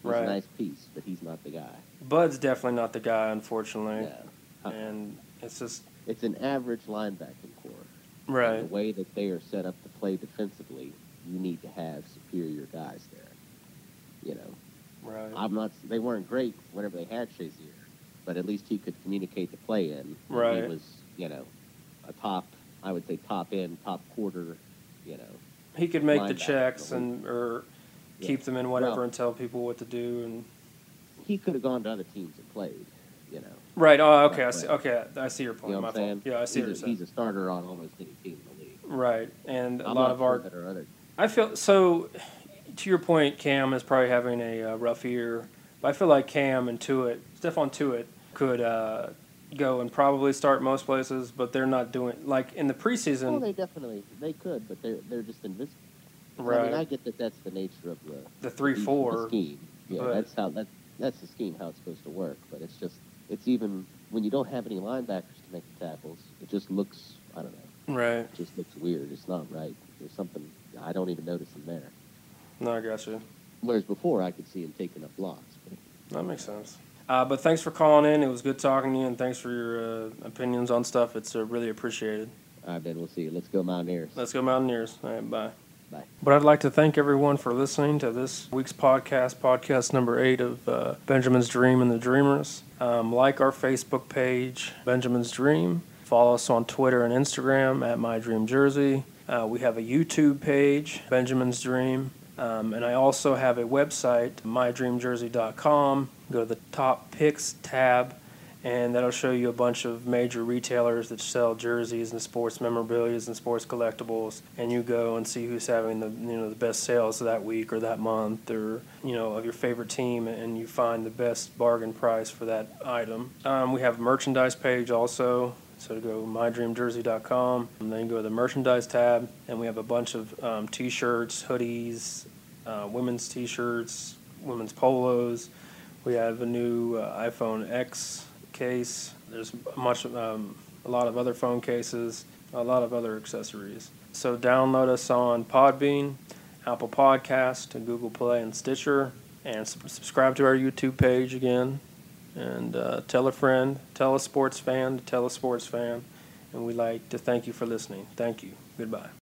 Speaker 4: He's
Speaker 1: Right.
Speaker 4: a nice piece, but he's not the guy.
Speaker 1: Bud's definitely not the guy, unfortunately,
Speaker 4: Yeah.
Speaker 1: And it's just
Speaker 4: It's an average linebacking corps.
Speaker 1: right.
Speaker 4: And the way that they are set up to play defensively, you need to have superior guys there. You know,
Speaker 1: Right.
Speaker 4: I'm not. They weren't great whenever they had Shazier, but at least he could communicate the play in.
Speaker 1: Right.
Speaker 4: He was, you know, a top. I would say top end, top quarter. You know,
Speaker 1: He could make the checks and or
Speaker 4: Yeah.
Speaker 1: keep them in whatever
Speaker 4: Well-
Speaker 1: and tell people what to do and
Speaker 4: he could have gone to other teams and played. You know,
Speaker 1: right. Oh, okay. I see. Okay, I see your point.
Speaker 4: you know
Speaker 1: My
Speaker 4: what I'm saying?
Speaker 1: Yeah, I see
Speaker 4: he's a. He's a starter on almost any team in the league.
Speaker 1: Right, and a
Speaker 4: I'm
Speaker 1: lot of
Speaker 4: sure
Speaker 1: our.
Speaker 4: that other
Speaker 1: I feel so. To your point, Cam is probably having a uh, rough year, but I feel like Cam and Tuitt, Stephon Tuitt, could uh, go and probably start most places, but they're not doing like in the
Speaker 4: Oh,
Speaker 1: preseason.
Speaker 4: they definitely they could, but they're they're just invisible. I
Speaker 1: right.
Speaker 4: mean, I get that that's the nature of the
Speaker 1: the three
Speaker 4: the
Speaker 1: four.
Speaker 4: scheme. Yeah, that's how that that's the scheme how it's supposed to work. But it's just it's even when you don't have any linebackers to make the tackles, it just looks I don't know,
Speaker 1: Right.
Speaker 4: it just looks weird. It's not right. There's something I don't even notice them there.
Speaker 1: No, I got you.
Speaker 4: Whereas before, I could see him taking up blocks.
Speaker 1: That makes sense. Uh, but thanks for calling in. It was good talking to you, and thanks for your uh, opinions on stuff. It's uh, really appreciated.
Speaker 4: all right, Ben, we'll see you. Let's go Mountaineers.
Speaker 1: Let's go Mountaineers. All right, bye.
Speaker 4: Bye.
Speaker 1: But I'd like to thank everyone for listening to this week's podcast, podcast number eight of uh, Benjamin's Dream and the Dreamers. Um, like our Facebook page, Benjamin's Dream. Follow us on Twitter and Instagram at My Dream Jersey. Uh, we have a YouTube page, Benjamin's Dream. Um, and I also have a website, mydreamjersey.com. Go to the top picks tab, and that'll show you a bunch of major retailers that sell jerseys and sports memorabilia and sports collectibles. And you go and see who's having the you know the best sales that week or that month, or you know of your favorite team, and you find the best bargain price for that item. Um, we have a merchandise page also. So go mydreamjersey.com, and then go to the merchandise tab, and we have a bunch of um, t-shirts, hoodies, uh, women's t-shirts, women's polos. We have a new uh, iPhone X case. There's much, um, a lot of other phone cases, a lot of other accessories. So download us on Podbean, Apple Podcast, and Google Play and Stitcher, and sub- subscribe to our YouTube page again. And uh, tell a friend, tell a sports fan, tell a sports fan. And we'd like to thank you for listening. Thank you. Goodbye.